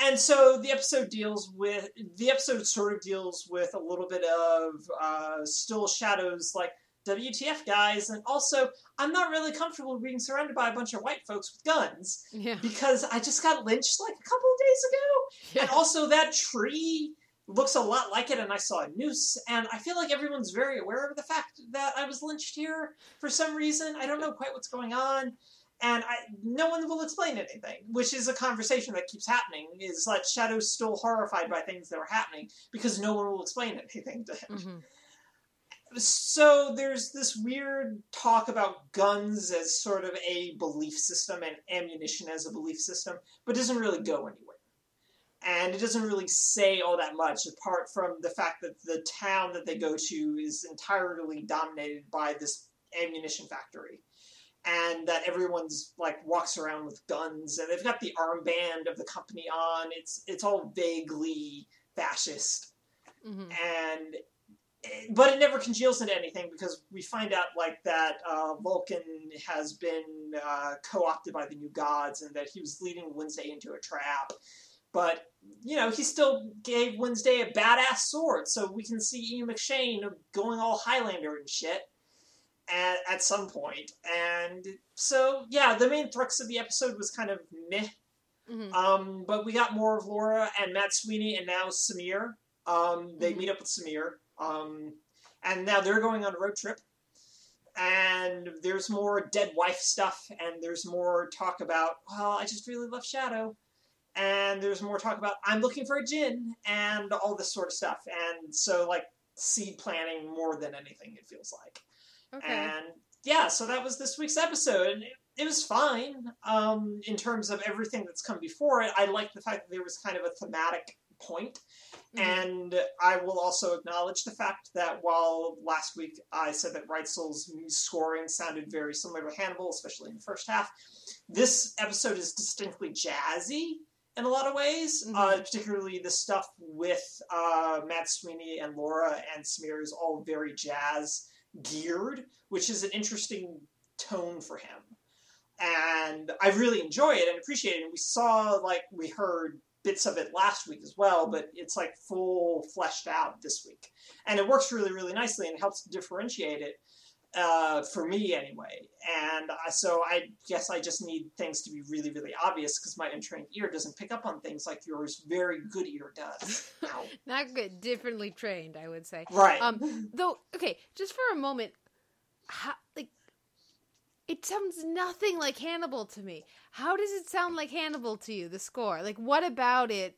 And so the episode deals with the episode sort of deals with a little bit of uh, still shadows like WTF guys, and also I'm not really comfortable being surrounded by a bunch of white folks with guns Yeah. because I just got lynched like a couple of days ago, and also that tree looks a lot like it, and I saw a noose, and I feel like everyone's very aware of the fact that I was lynched here for some reason. I don't know quite what's going on and I, no one will explain anything, which is a conversation that keeps happening. Is that Shadow's still horrified by things that are happening because no one will explain anything to him. Mhm. So there's this weird talk about guns as sort of a belief system and ammunition as a belief system, but doesn't really go anywhere. And it doesn't really say all that much, apart from the fact that the town that they go to is entirely dominated by this ammunition factory and that everyone's like walks around with guns and they've got the armband of the company on it's it's all vaguely fascist Mhm. and but it never congeals into anything because we find out like that uh, Vulcan has been uh, co-opted by the new gods and that he was leading Wednesday into a trap. But you know, he still gave Wednesday a badass sword, so we can see Ian McShane going all Highlander and shit at, at some point. And so, yeah, the main thrust of the episode was kind of meh. Mhm. Um, but we got more of Laura and Mad Sweeney, and now Samir. Um, they Mhm. meet up with Samir, um, and now they're going on a road trip. And there's more dead wife stuff, and there's more talk about, well, I just really love Shadow. And there's more talk about, I'm looking for a jinn, and all this sort of stuff. And so, like, seed planting more than anything, it feels like. Okay. And yeah, so that was this week's episode, and it, it was fine um, in terms of everything that's come before it. I like the fact that there was kind of a thematic point, Mhm. and I will also acknowledge the fact that while last week I said that Reitzell's scoring sounded very similar to Hannibal, especially in the first half, this episode is distinctly jazzy in a lot of ways, Mhm. uh, particularly the stuff with uh, Mad Sweeney and Laura and Smear is all very jazz geared, which is an interesting tone for him. and I really enjoy it and appreciate it. And we saw like we heard bits of it last week as well, but it's like full fleshed out this week, and it works really really nicely and helps differentiate it uh, for me anyway. And I, so I guess I just need things to be really, really obvious because my untrained ear doesn't pick up on things like yours very good ear does. Not good, differently trained, I would say. right. Um, though, okay, just for a moment, how, like, it sounds nothing like Hannibal to me. How does it sound like Hannibal to you? The score, like, what about it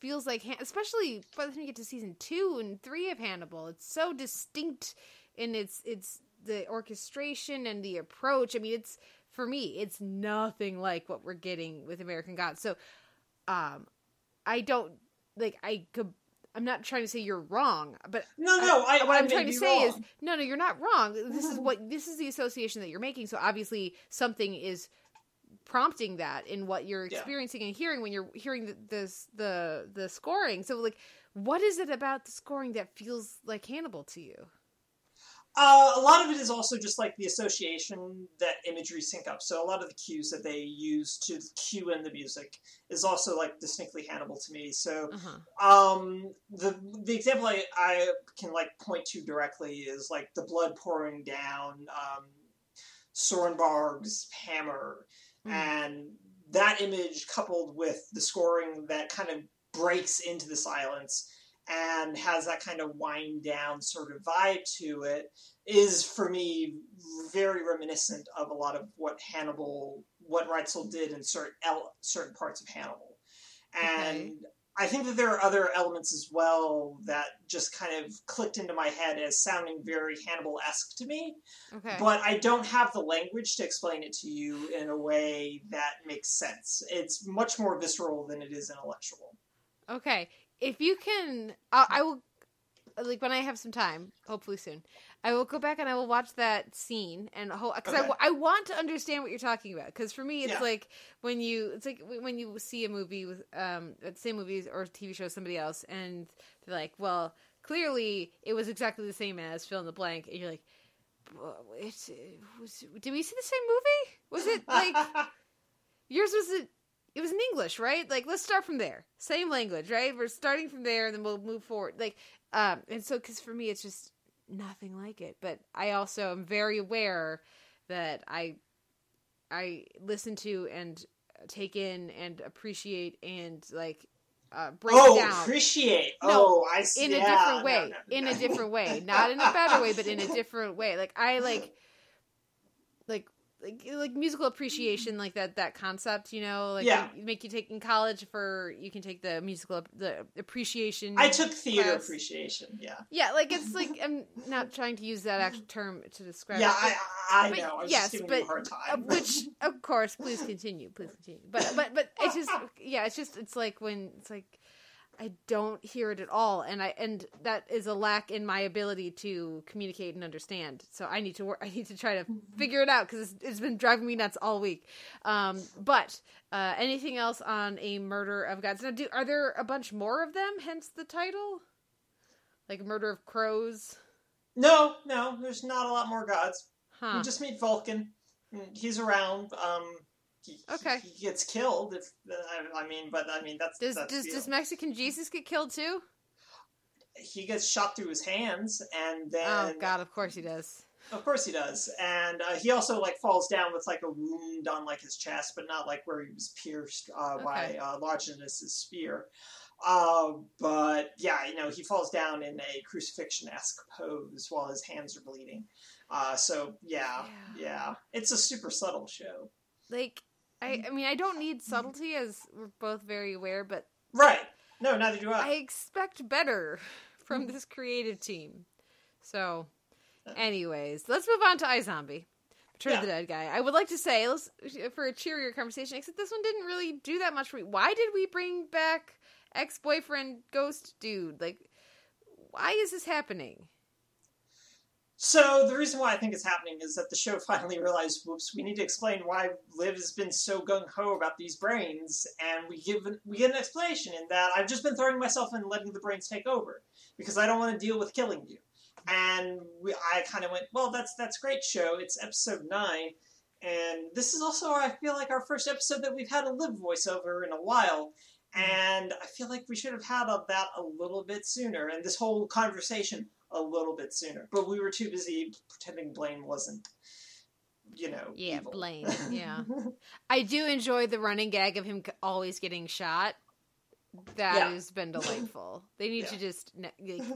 feels like, especially by the time you get to season two and three of Hannibal, it's so distinct in its its the orchestration and the approach. I mean, it's for me, it's nothing like what we're getting with American Gods. So, um, I don't like I could. I'm not trying to say you're wrong, but no, no. I, what I I'm trying to say is no, no, you're not wrong. This is what this is the association that you're making. So obviously something is prompting that in what you're Yeah. experiencing and hearing when you're hearing the, this the the scoring. So like, what is it about the scoring that feels like Hannibal to you? Uh, a lot of it is also just like the association that imagery sync up. So a lot of the cues that they use to cue in the music is also like distinctly Hannibal to me. So Uh-huh. um, the the example I, I can like point to directly is like the blood pouring down um, Czernobog's hammer, Mhm. and that image coupled with the scoring that kind of breaks into the silence and has that kind of wind down sort of vibe to it is for me very reminiscent of a lot of what Hannibal, what Reitzell did in certain el- certain parts of Hannibal, and I think that there are other elements as well that just kind of clicked into my head as sounding very Hannibal esque to me, Okay. but I don't have the language to explain it to you in a way that makes sense. It's much more visceral than it is intellectual. Okay, if you can, I, I will. Like when I have some time, hopefully soon, I will go back and I will watch that scene and because I, Okay. wa- I want to understand what you're talking about. Because for me, it's Yeah. like when you it's like when you see a movie with um the same movies or TV show somebody else and they're like, well, clearly it was exactly the same as fill in the blank, and you're like, "Well, it, it was, did we see the same movie? Was it like? yours was it was in english right? Like let's start from there. Same language right? We're starting from there and then we'll move forward. Like um and so because for me it's just nothing like it. But i also am very aware that i i listen to and take in and appreciate and like uh break oh, down. appreciate. No, oh, I see. in a Yeah, different no, way no, in a different way. Not in a better way but in a different way. Like i like like like like musical appreciation like that that concept you know like Yeah. you make you take in college for you can take the musical the appreciation I took theater class. appreciation. Yeah. yeah like it's like i'm not trying to use that actual term to describe Yeah, it, I, I but know. I yes, just but you a hard time. which of course please continue please continue but but but it's just yeah it's just it's like when it's like i don't hear it at all and i and that is a lack in my ability to communicate and understand so i need to work i need to try to figure it out because it's, it's been driving me nuts all week um but uh anything else on a murder of gods now do are there a bunch more of them hence the title like murder of crows no, no, there's not a lot more gods. huh We just meet Vulcan. He's around. Um, he, Okay. He, he gets killed. If I, I mean, but I mean that's does that's does, does mexican jesus get killed too he gets shot through his hands, and then Oh God, of course he does. Of course he does, and uh, he also like falls down with like a wound on like his chest, but not like where he was pierced uh, by Okay. uh, Longinus's spear. Uh, but yeah, you know he falls down in a crucifixion esque pose while his hands are bleeding. Uh, so yeah, Yeah. yeah, it's a super subtle show. Like, I, I mean, I don't need subtlety, as we're both very aware, but Right? No, neither do I I. expect better from hmm. this creative team. So, anyways, let's move on to iZombie. Return of the Dead guy. I would like to say, let's, for a cheerier conversation, except this one didn't really do that much for me. Why did we bring back ex boyfriend ghost dude? Like, why is this happening? So the reason why I think it's happening is that the show finally realized, whoops, we need to explain why Liv has been so gung ho about these brains, and we give we get an explanation in that I've just been throwing myself in and letting the brains take over because I don't want to deal with killing you. And we, I kind of went, well, that's that's great show. It's episode nine, And this is also, I feel like, our first episode that we've had a live voiceover in a while. Mm-hmm. And I feel like we should have had that a little bit sooner, and this whole conversation a little bit sooner. But we were too busy pretending Blaine wasn't, you know. Yeah, evil. Blaine. Yeah. I do enjoy the running gag of him always getting shot. That Yeah. has been delightful. They need to just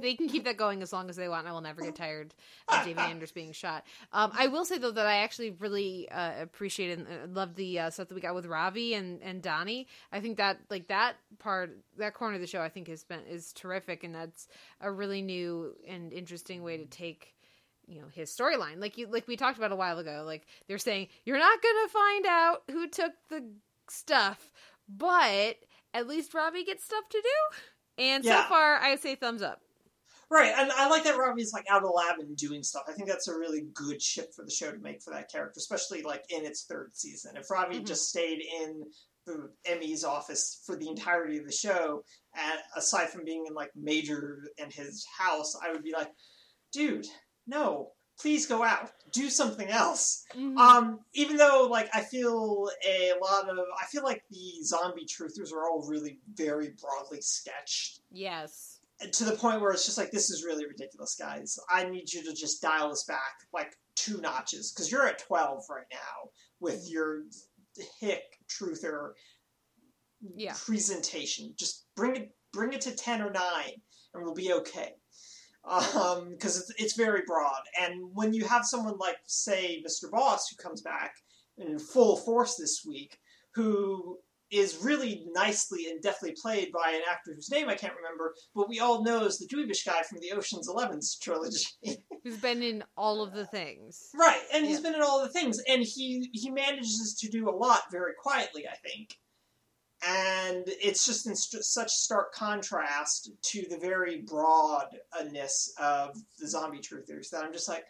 they can keep that going as long as they want. I will never get tired of David Anders being shot. Um, I will say though that I actually really uh, appreciated and uh, loved the uh, stuff that we got with Ravi and and Donnie. I think that like that part that corner of the show I think has been is terrific, and that's a really new and interesting way to take you know his storyline like you like we talked about a while ago like they're saying you're not gonna find out who took the stuff but at least ravi gets stuff to do and so far i say thumbs up Right, and I like that Ravi's like out of the lab and doing stuff. I think that's a really good shift for the show to make for that character, especially like in its third season. If Ravi Mhm. just stayed in the ME's office for the entirety of the show, and aside from being in like Major and his house, I would be like, dude, no, please go out, do something else. Um, even though like I feel a lot of, I feel like the zombie truthers are all really very broadly sketched. Yes. To the point where it's just like this is really ridiculous guys. I need you to just dial this back like two notches because you're at 12 right now with your hick truther Yeah. presentation. Just bring it bring it to 10 or 9 and we'll be okay um because it's, it's very broad and when you have someone like say mr boss who comes back in full force this week who is really nicely and deftly played by an actor whose name I can't remember, but we all know is the Jewish guy from the Ocean's Eleven's trilogy. who's been in all of the things right, and he's been in all the things, and he he manages to do a lot very quietly, I think. And it's just in st- such stark contrast to the very broadness of the zombie truthers that I'm just like,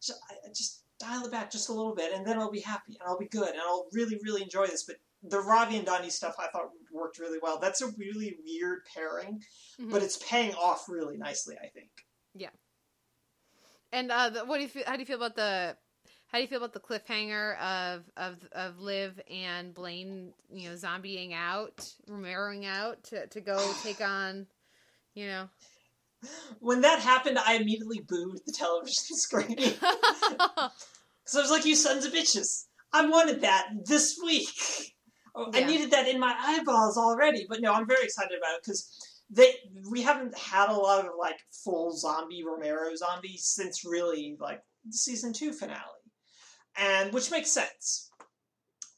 just, just dial it back just a little bit, and then I'll be happy, and I'll be good, and I'll really, really enjoy this. But the Ravi and Donnie stuff I thought worked really well. That's a really weird pairing, Mhm. but it's paying off really nicely, I think. Yeah. And uh the, what do you feel how do you feel about the how do you feel about the cliffhanger of of of liv and blaine you know zombieing out romeroing out to, to go take on you know When that happened, I immediately booed the television screen. Because I was like, you sons of bitches. I wanted that this week. Oh, I needed that in my eyeballs already. But no, I'm very excited about it because they we haven't had a lot of like full zombie Romero zombies since really like the season two finale, and which makes sense.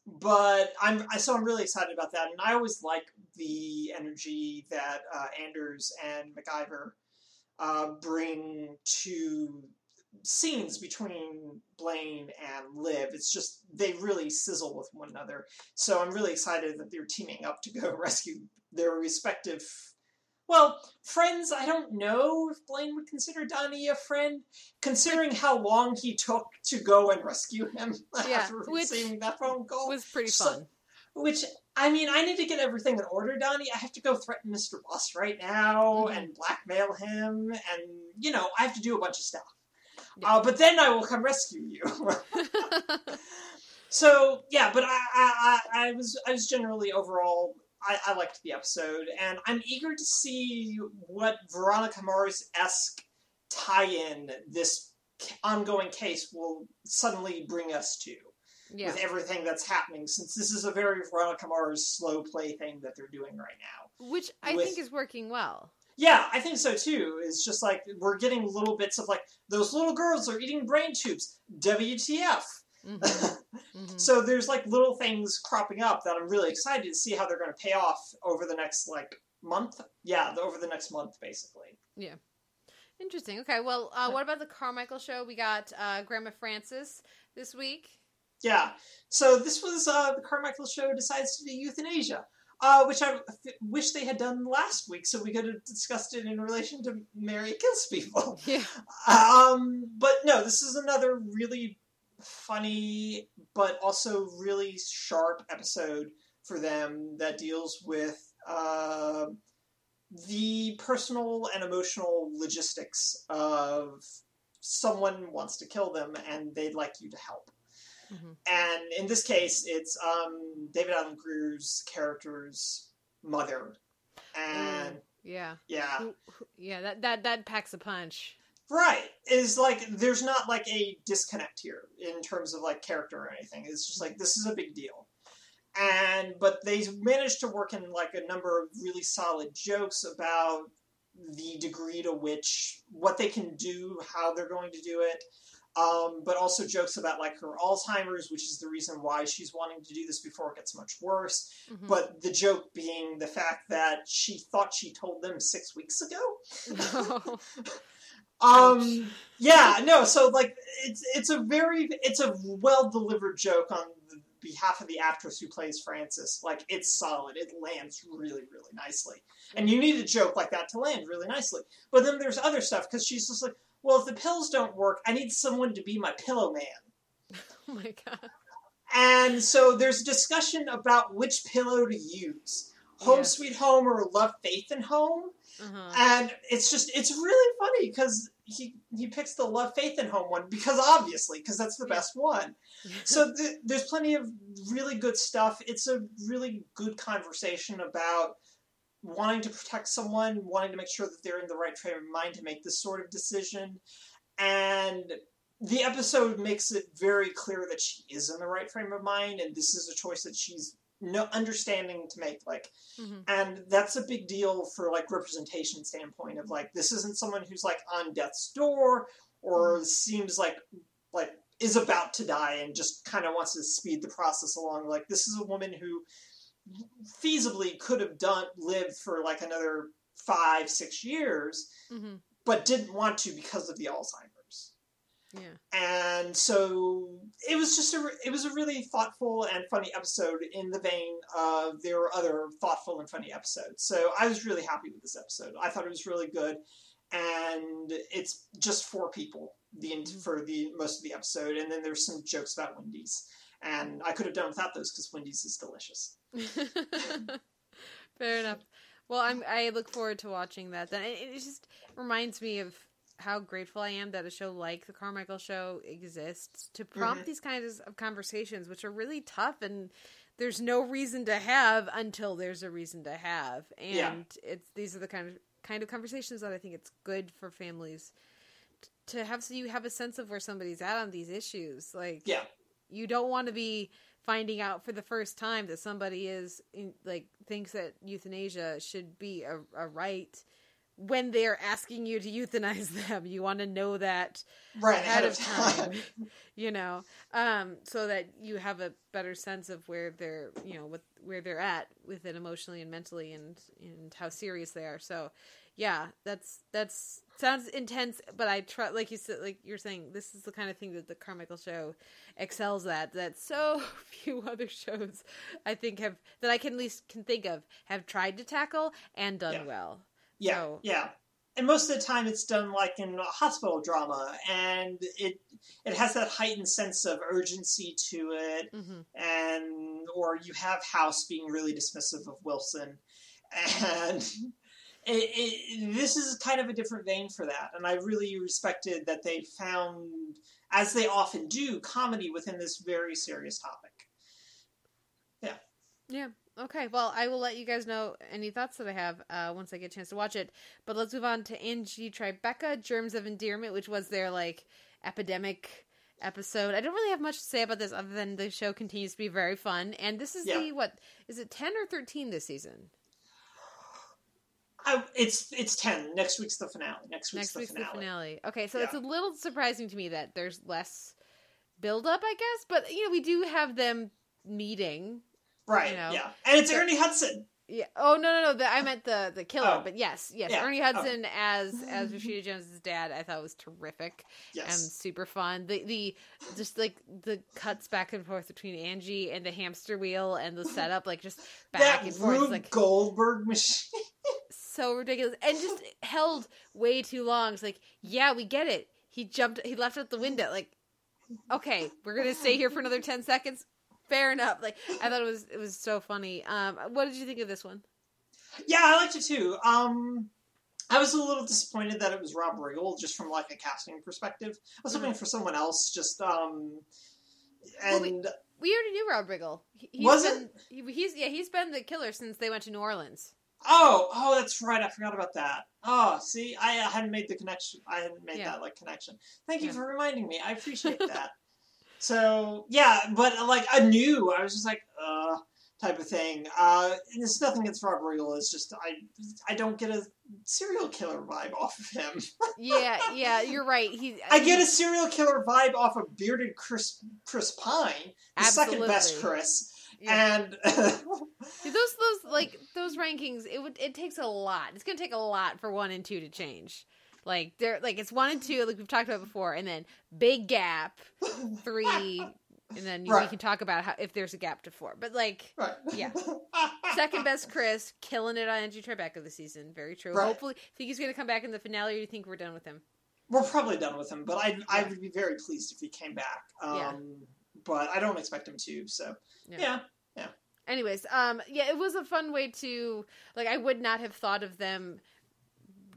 But I'm so I'm really excited about that, and I always like the energy that uh, Anders and McIver uh, bring to scenes between Blaine and Liv. It's just they really sizzle with one another. So I'm really excited that they're teaming up to go rescue their respective. Well, friends, I don't know if Blaine would consider Donnie a friend, considering how long he took to go and rescue him Yeah, after receiving that phone call. was pretty So- fun Which I mean, I need to get everything in order, Donnie. I have to go threaten Mr. Boss right now Mhm. and blackmail him, and you know, I have to do a bunch of stuff. Yeah. Uh, but then I will come rescue you. so yeah, but I, I, I was, I was generally overall, I, I liked the episode, and I'm eager to see what Veronica Mars esque tie-in this ongoing case will suddenly bring us to yeah with everything that's happening, since this is a very Veronica Mars slow play thing that they're doing right now. which i with- think is working well Yeah, I think so too. It's just like we're getting little bits of like those little girls are eating brain tubes. WTF? Mhm, mhm. So there's like little things cropping up that I'm really excited to see how they're going to pay off over the next like month. Yeah, over the next month basically. Yeah. Interesting. Okay. Well, uh, what about the Carmichael show? We got uh, Grandma Francis this week. Yeah. So this was uh, the Carmichael show decides to do euthanasia, uh, which I f- wish they had done last week, so we could have discussed it in relation to Mary kills people. Yeah. Um, but no, this is another really funny but also really sharp episode for them that deals with uh, the personal and emotional logistics of someone wants to kill them and they'd like you to help. Mhm. And in this case, it's um, David Alan Grier's character's mother. And Yeah. yeah, who- Yeah, that that that packs a punch. Right. Is like there's not like a disconnect here in terms of like character or anything. It's just like this is a big deal. And but they managed to work in like a number of really solid jokes about the degree to which what they can do, how they're going to do it. Um, but also jokes about like her Alzheimer's, which is the reason why she's wanting to do this before it gets much worse. Mhm. But the joke being the fact that she thought she told them six weeks ago. Um, yeah, no. So like, it's it's a very it's a well delivered joke on the behalf of the actress who plays Frances. Like, it's solid. It lands really really nicely, and you need a joke like that to land really nicely. But then there's other stuff because she's just like, well, if the pills don't work, I need someone to be my pillow man. oh my god. And so there's a discussion about which pillow to use. Home Yeah. Sweet Home or Love Faith and Home. Uh-huh. And it's just it's really funny because he he picks the Love Faith and Home one because obviously because that's the best one. So th- there's plenty of really good stuff. It's a really good conversation about wanting to protect someone, wanting to make sure that they're in the right frame of mind to make this sort of decision, and the episode makes it very clear that she is in the right frame of mind, and this is a choice that she's no understanding to make. Like Mhm. and that's a big deal for like representation standpoint of like this isn't someone who's like on death's door or seems like like is about to die and just kind of wants to speed the process along like this is a woman who feasibly could have done lived for like another five six years Mhm. but didn't want to because of the alzheimer's Yeah. and so it was just a it was a really thoughtful and funny episode in the vein of there were other thoughtful and funny episodes so i was really happy with this episode i thought it was really good and it's just four people the mm-hmm. for the most of the episode and then there's some jokes about wendy's and i could have done without those because wendy's is delicious Fair enough. Well, I'm. I look forward to watching that. Then it, it just reminds me of how grateful I am that a show like the Carmichael Show exists to prompt Mhm. these kinds of conversations, which are really tough and there's no reason to have until there's a reason to have. And Yeah. it's these are the kind of kind of conversations that I think it's good for families t- to have so you have a sense of where somebody's at on these issues. Like yeah you don't want to be finding out for the first time that somebody is in, like thinks that euthanasia should be a, a right when they're asking you to euthanize them you want to know that right ahead of time. you know? Um so that you have a better sense of where they're you know what where they're at with it emotionally and mentally and and how serious they are. So yeah that's that's sounds intense but i try like you said like you're saying this is the kind of thing that the carmichael show excels at that so few other shows i think have that i can at least can think of have tried to tackle and done Yeah. well Yeah, So- yeah. And most of the time, it's done like in a hospital drama, and it it has that heightened sense of urgency to it, hmm and or you have House being really dismissive of Wilson, and it, it, this is kind of a different vein for that. And I really respected that they found, as they often do, comedy within this very serious topic. Yeah. Yeah. Okay. Well, I will let you guys know any thoughts that I have uh, once I get a chance to watch it. But let's move on to Angie Tribeca, Germs of Endearment, which was their like epidemic episode. I don't really have much to say about this other than the show continues to be very fun. And this is Yeah. the what is it ten or thirteen this season? I, it's it's ten. Next week's the finale. Next week's, Next the, week's finale. the finale. Okay, so Yeah. it's a little surprising to me that there's less build up, I guess. But you know, we do have them meeting Right. you know. Yeah. And it's So- Ernie Hudson. Yeah. Oh no, no, no. The, I meant the the killer. Oh. But yes, yes. Yeah. Ernie oh. Hudson as as Rashida Jones's dad. I thought was terrific and super fun. The the just like the cuts back and forth between Angie and the hamster wheel and the setup, like just back that and forth, Rube like Goldberg machine. so ridiculous and just held way too long. It's like, yeah, we get it. He jumped. He left out the window. Like, okay, we're gonna stay here for another ten seconds. Fair enough. Like I thought it was it was so funny. Um, what did you think of this one? yeah, I liked it too. Um, I was a little disappointed that it was Rob Riggle, just from like a casting perspective. I was Mm-hmm. hoping for someone else. Just um, Well, we- And We already knew Rob Riggle. He- He's Was been, He, he's yeah, he's been the killer since they went to New Orleans. oh, oh, that's right. I forgot about that. Oh, see, I uh, hadn't made the connection. I hadn't made Yeah. that like connection. Thank you Yeah. for reminding me. I appreciate that. so yeah, but like I knew, I was just like, uh, type of thing. Uh, it's nothing against Rob Riggle. It's just I, I don't get a serial killer vibe off of him. Yeah, yeah, you're right. He I get a serial killer vibe off of bearded Chris Chris Pine, the second best Chris, yeah. and those those like those rankings it would it takes a lot it's gonna take a lot for one and two to change like they're like it's one and two like we've talked about before and then big gap three and then we can talk about how if there's a gap to four but like right, Yeah. second best chris killing it on Angie Tribeca this season very true Right. hopefully think he's gonna come back in the finale or do you think we're done with him We're probably done with him, but I I would be very pleased if he came back. Um, Yeah. But I don't expect him to. So Yeah. yeah, anyways um yeah it was a fun way to like i would not have thought of them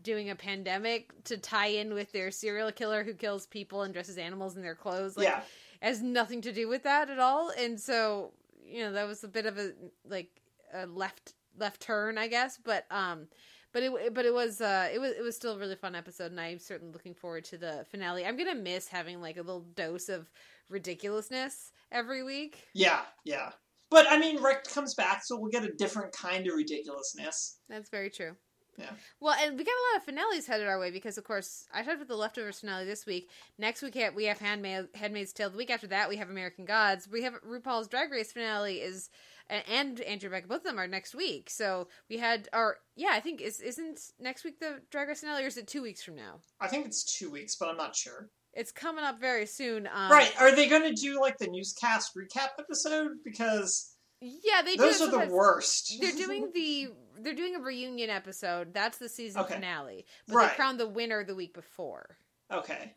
doing a pandemic to tie in with their serial killer who kills people and dresses animals in their clothes like yeah, has nothing to do with that at all and so you know that was a bit of a like a left left turn i guess but um but it but it was uh it was it was still a really fun episode and i'm certainly looking forward to the finale i'm gonna miss having like a little dose of ridiculousness every week yeah, yeah. But I mean, Rick comes back, so we'll get a different kind of ridiculousness. That's very true. Yeah. Well, and we got a lot of finales headed our way because, of course, I talked about the leftovers finale this week. Next week we have Handmaid, Handmaid's Tale. The week after that we have American Gods. We have RuPaul's Drag Race finale is and Andrew Beck. Both of them are next week. So we had our yeah. I think is isn't next week the Drag Race finale or is it two weeks from now? I think it's two weeks, but I'm not sure. It's coming up very soon. Um, right? Are they going to do like the newscast recap episode? Because Yeah, they those do. are the worst. They're doing the they're doing a reunion episode. That's the season Okay. finale. But Right. they crowned the winner the week before. okay.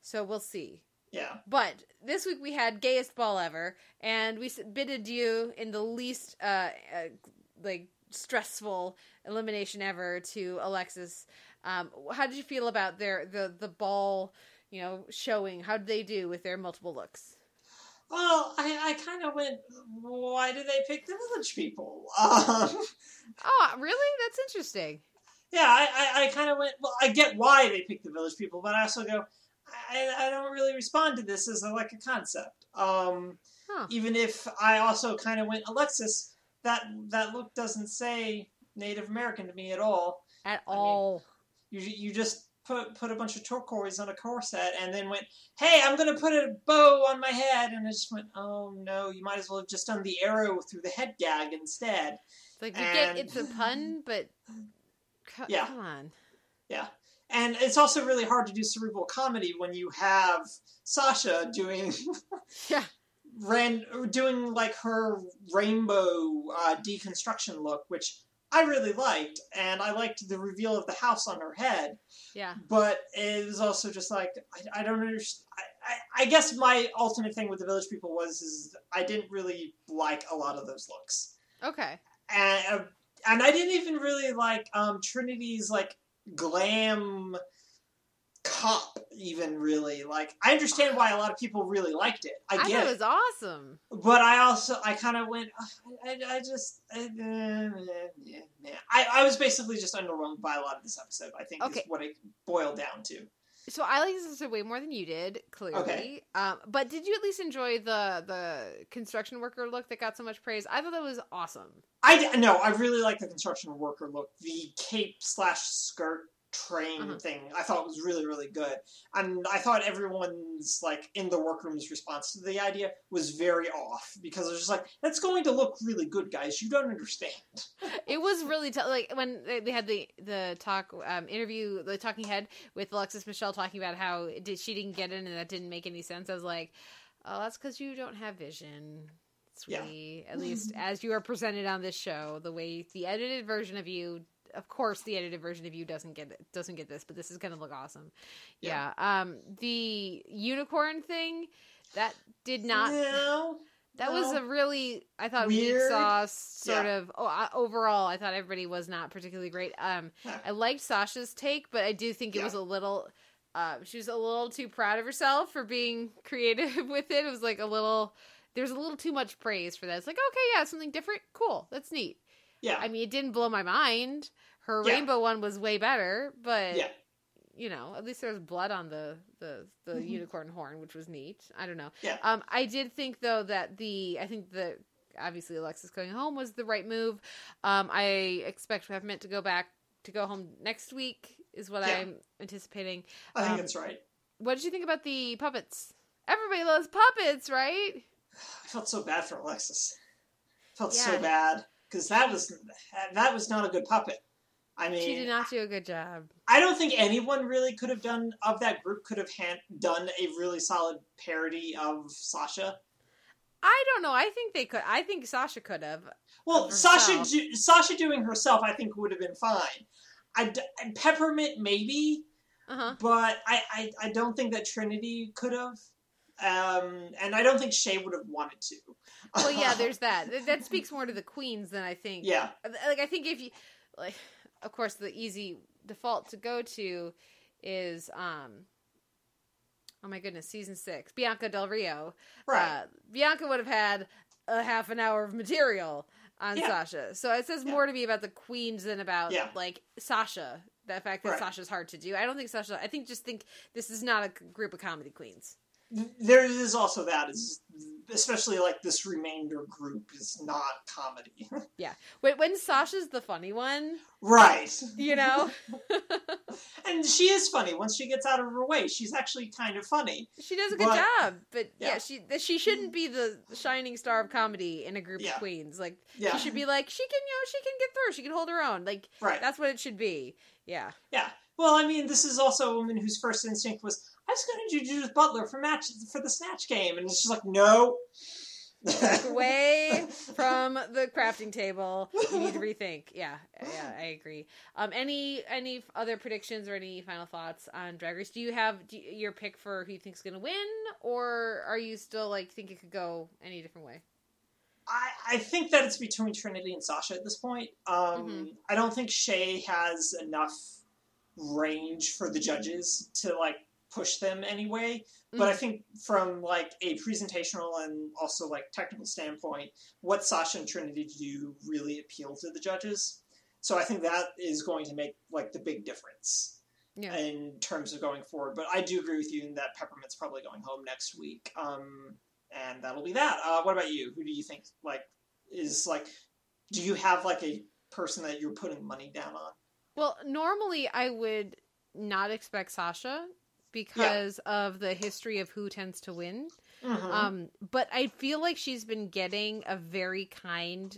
So we'll see. Yeah. But this week we had gayest ball ever, and we bid adieu in the least uh, uh like stressful elimination ever to Alexis. Um, how did you feel about their the the ball? You know, showing how did they do with their multiple looks? Well, I, I kind of went. Why did they pick the village people? Um, Oh, really? That's interesting. yeah, I, I, I kind of went. Well, I get why they pick the village people, but I also go. I, I don't really respond to this as a, like a concept. Um, Huh. Even if I also kind of went Alexis. That that look doesn't say Native American to me at all. At I mean, all. You you just put put a bunch of turquoise on a corset and then went, "Hey, I'm gonna put a bow on my head," and I just went, "Oh no, you might as well have just done the arrow through the head gag instead." like we get it's a pun, but co- Yeah. come on. Yeah. And it's also really hard to do cerebral comedy when you have Sasha doing Yeah. ran doing like her rainbow uh, deconstruction look, which I really liked, and I liked the reveal of the house on her head. Yeah. But it was also just like I, I don't understand. I, I, I guess my ultimate thing with the Village People was is I didn't really like a lot of those looks, Okay. and uh, and I didn't even really like um, Trinity's like glam cop even really like i understand why a lot of people really liked it i I, get thought it was awesome. but I also I kind of went I, I, just I, uh. I I was basically just underwhelmed by a lot of this episode. I think Okay. is what it boiled down to. So I like this episode way more than you did, clearly. Okay. Um, but did you at least enjoy the the construction worker look that got so much praise? I thought that was awesome. i no, I really like the construction worker look. The cape slash skirt train Uh-huh. thing I thought was really really good, and I thought everyone's like in the workroom's response to the idea was very off because it was just like that's going to look really good, guys. You don't understand. It was really t- like when they they had the the talk um, interview, the talking head with Alexis Michelle talking about how did, she didn't get in and that didn't make any sense. I was like, oh, that's because you don't have vision. Yeah. Sweetie, at least as you are presented on this show, the way the edited version of you, of course, the edited version of you doesn't get it, doesn't get this, but this is gonna look awesome. Yeah. Um, the unicorn thing that did not. No. That was a really, I thought, weak Weird. sauce sort Yeah. of. Oh, I- overall, I thought everybody was not particularly great. Um, Yeah. I liked Sasha's take, but I do think it Yeah. was a little Uh, she was a little too proud of herself for being creative with it. It was like a little, there's a little too much praise for that. It's like, okay, yeah, something different, cool, that's neat. Yeah. I mean, it didn't blow my mind. Her Yeah. rainbow one was way better, but Yeah. you know, at least there was blood on the the the Mhm. unicorn horn, which was neat. I don't know. Yeah. Um, I did think though that the I think the obviously Alexis going home was the right move. Um, I expect we have meant to go back to go home next week is what Yeah. I'm anticipating. I think um, that's right. What did you think about the puppets? Everybody loves puppets, right? I felt so bad for Alexis. felt Yeah. so bad because that was that was not a good puppet. I mean, She did not do a good job. I don't think anyone really could have done of that group could have hand, done a really solid parody of Sasha. I don't know. I think they could. I think Sasha could have. Well, Sasha do, Sasha doing herself, I think would have been fine. I Peppermint maybe, Uh huh. but I, I I don't think that Trinity could have. Um, and I don't think Shay would have wanted to. Well, yeah. There's that. That- speaks more to the queens than I think. yeah, like I think if you like of course the easy default to go to is um oh my goodness season 6 Bianca Del Rio right. uh, Bianca would have had a half an hour of material on Yeah. Sasha so it says Yeah. more to me about the queens than about Yeah. like Sasha the fact that Right. Sasha's hard to do I don't think Sasha I think just think this is not a group of comedy queens there is also that is especially like this remainder group is not comedy yeah. when, when Sasha's the funny one right you know and she is funny once she gets out of her way she's actually kind of funny She does a good But- job, but yeah, yeah. she she shouldn't be the shining star of comedy in a group Yeah. of queens. Like yeah she should be like she can, you know, she can get through. She can hold her own. Like right that's what it should be. Yeah, yeah well i mean this is also a woman whose first instinct was i was going to do judith butler for match for the snatch game and it's just like no away from the crafting table. You need to rethink. Yeah, yeah, I agree. Um, any any other predictions or any final thoughts on Drag Race? Do you have do you, your pick for who you think's going to win, or are you still like think it could go any different way? I, I think that it's between Trinity and Sasha at this point. Um, Mhm. I don't think Shay has enough range for the judges to like push them anyway. But I think from like a presentational and also like technical standpoint, what Sasha and Trinity do really appeal to the judges. So I think that is going to make like the big difference Yeah. in terms of going forward. But I do agree with you in that Peppermint's probably going home next week. Um, and that'll be that. Uh, what about you? Who do you think like is like? Do you have like a person that you're putting money down on? Well, normally I would not expect Sasha because of the history of who tends to win. Mhm. Um, but I feel like she's been getting a very kind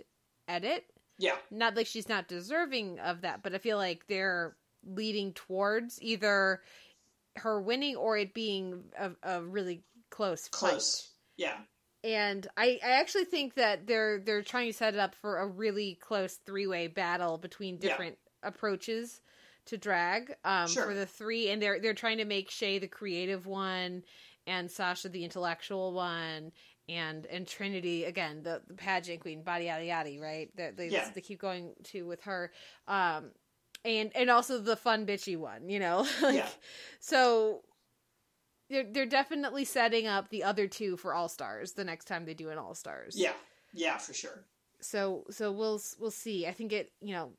edit. yeah, Not like she's not deserving of that, but I feel like they're leading towards either her winning or it being a, a really close fight. close. Yeah, and I, I actually think that they're they're trying to set it up for a really close three way battle between Yeah. different approaches to drag um, Sure. for the three, and they're they're trying to make Shay the creative one, and Sasha the intellectual one, and and Trinity again the, the pageant queen, body yada yada, right? They they, Yeah. they keep going to with her, um, and and also the fun bitchy one, you know, like, Yeah. So they're they're definitely setting up the other two for All Stars the next time they do an All Stars. yeah, yeah, for sure. So so we'll we'll see. I think it you know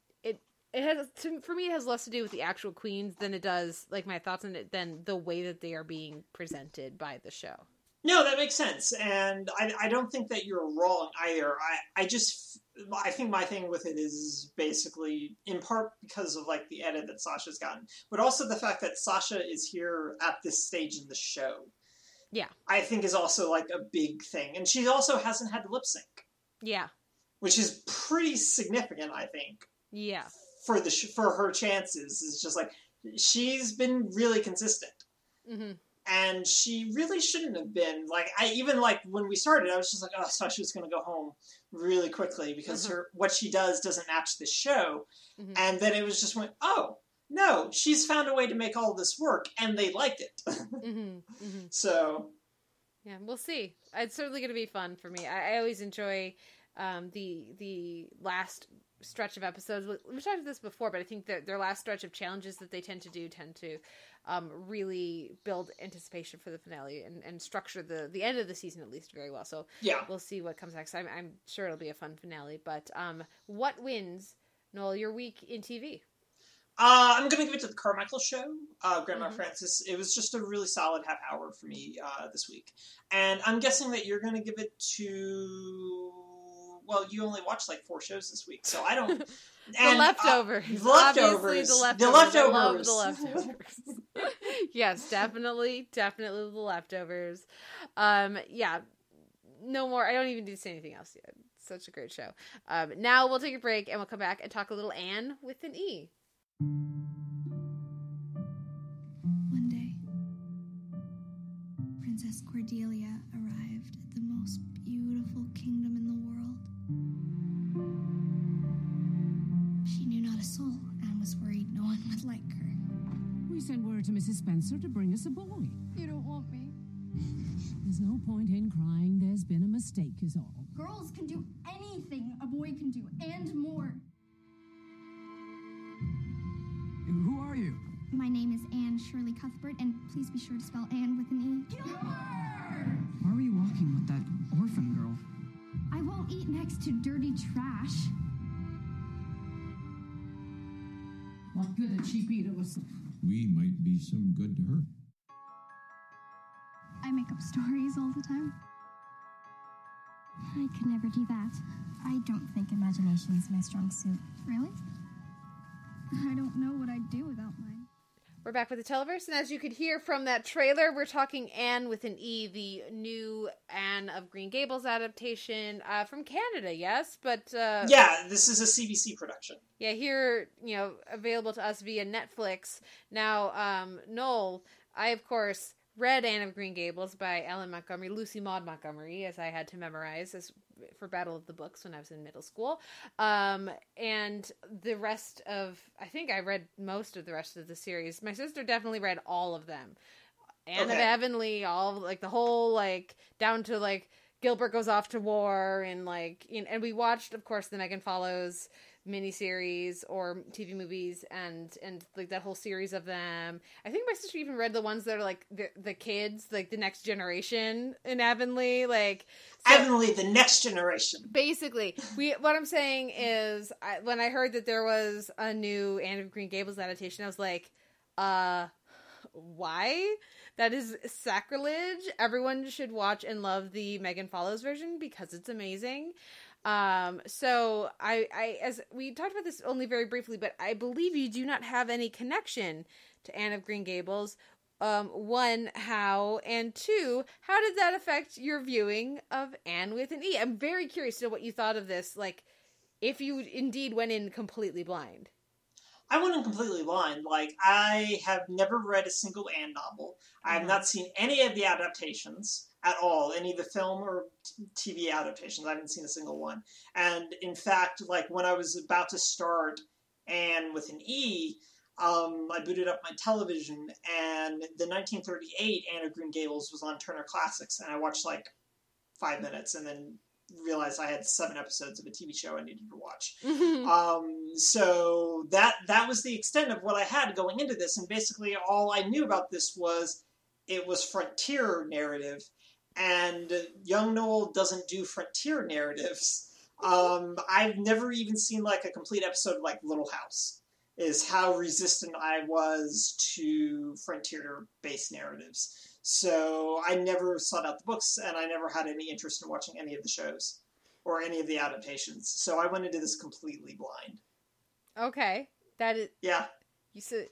it has to, for me it has less to do with the actual queens than it does like my thoughts on it than the way that they are being presented by the show. No, that makes sense, and I, I don't think that you're wrong either. I, I just, I think my thing with it is basically in part because of like the edit that Sasha's gotten, but also the fact that Sasha is here at this stage in the show. Yeah. I think is also like a big thing, and she also hasn't had lip sync, Yeah. which is pretty significant. I think Yeah. For the sh- for her chances is just like she's been really consistent hmm and she really shouldn't have been like i even like when we started i was just like oh i thought she was going to go home really quickly because Mhm. her what she does doesn't match the show Mhm. and then it was just went oh no she's found a way to make all this work and they liked it hmm hmm so Yeah, we'll see. It's certainly going to be fun for me. I, I always enjoy um, the the last stretch of episodes. We- We've talked about this before, but I think that their last stretch of challenges that they tend to do tend to um, really build anticipation for the finale and, and structure the the end of the season at least very well. So Yeah. we'll see what comes next. I'm, I'm sure it'll be a fun finale. But um, what wins, Noel, your week in TV? Uh, I'm gonna give it to the Carmichael Show, uh, Grandma Mhm. Francis. It was just a really solid half hour for me uh, this week, and I'm guessing that you're gonna give it to. Well, you only watched like four shows this week, so I don't. The and, uh, leftovers. the leftovers. Obviously, the leftovers. The leftovers. the leftovers. yes, definitely, definitely the leftovers. Um, yeah, no more. I don't even need to say anything else yet. It's such a great show. Um, now we'll take a break and we'll come back and talk a little Anne with an E. to to bring us a boy. You don't want me. There's no point in crying. There's been a mistake, is all. Girls can do anything a boy can do and more. Who are you? My name is Anne Shirley Cuthbert, and please be sure to spell Anne with an E. Why were you walking with that orphan girl? I won't eat next to dirty trash. What good a cheap eater was. We might be some good to her. I make up stories all the time. I could never do that. I don't think imagination is my strong suit. Really? I don't know what I'd do without mine. We're back with the Televerse, and as you could hear from that trailer, we're talking Anne with an E, the new Anne of Green Gables adaptation uh, from Canada. Yes, but uh, Yeah, this is a CBC production. yeah, here you know available to us via Netflix now. Um, Noel, I of course read Anne of Green Gables by L.M. Montgomery, Lucy Maud Montgomery, as I had to memorize as for Battle of the Books when I was in middle school. Um, and the rest of I think I read most of the rest of the series. My sister definitely read all of them. Anne of Okay. Avonlea, all like the whole like down to like Gilbert goes off to war and like you know, and we watched of course the Megan Follows miniseries or TV movies and and like that whole series of them. I think my sister even read the ones that are like the the kids, like the next generation in Avonlea, like so- Avonlea, the next generation. basically we what i'm saying is I, when i heard that there was a new anne of green gables adaptation i was like uh why that is sacrilege everyone should watch and love the megan follows version because it's amazing um so i i as we talked about this only very briefly but i believe you do not have any connection to anne of green gables um one how and two how did that affect your viewing of anne with an e i'm very curious to know what you thought of this like if you indeed went in completely blind I went in completely blind. Like, I have never read a single Anne novel. I have Mhm. not seen any of the adaptations at all, any of the film or TV adaptations. I haven't seen a single one. And in fact, like, when I was about to start Anne with an E, um, I booted up my television, and the 1938 Anne of Green Gables was on Turner Classics, and I watched like five minutes and then realized I had seven episodes of a TV show I needed to watch. Um, so that that was the extent of what I had going into this, and basically all I knew about this was it was frontier narrative, and young Noel doesn't do frontier narratives. Um, I've never even seen like a complete episode of like Little House. Is how resistant I was to frontier-based narratives. So I never sought out the books, and I never had any interest in watching any of the shows or any of the adaptations. So I went into this completely blind. okay that is Yeah. you said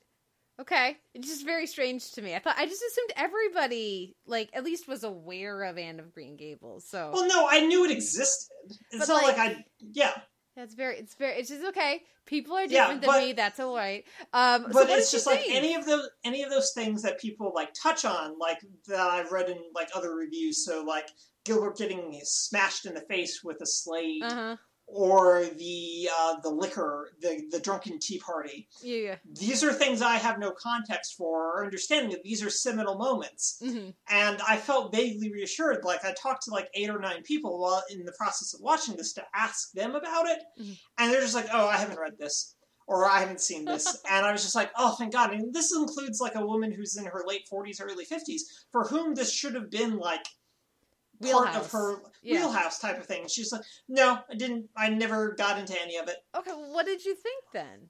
okay it's just very strange to me i thought i just assumed everybody like at least was aware of anne of green gables so Well, no, I knew it existed. It's But, not like- like, I. Yeah, That's very. It's very. It's just okay. People are Yeah, different but- than me. That's all right. Um, but what it's just like think? any of those any of those things that people like touch on, like that I've read in like other reviews. So like Gilbert getting smashed in the face with a slate, Uh-huh. Or the uh, the liquor, the the drunken tea party. Yeah, yeah. These are things I have no context for or understanding of. These are seminal moments, hmm and I felt vaguely reassured. Like I talked to like eight or nine people while in the process of watching this to ask them about it, Mhm. and they're just like, "Oh, I haven't read this." Or I haven't seen this, and I was just like, "Oh, thank God!" And this includes like a woman who's in her late forties, early fifties, for whom this should have been like part of her Yeah. wheelhouse type of thing. She's like, no, I didn't. I never got into any of it. Okay, what did you think then?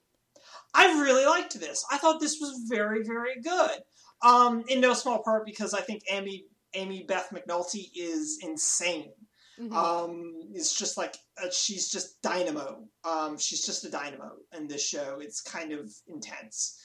I really liked this. I thought this was very, very good. Um, in no small part because I think Amy Amybeth McNulty is insane. Mhm. Um, it's just like uh, she's just dynamo. Um, she's just a dynamo in this show. It's kind of intense.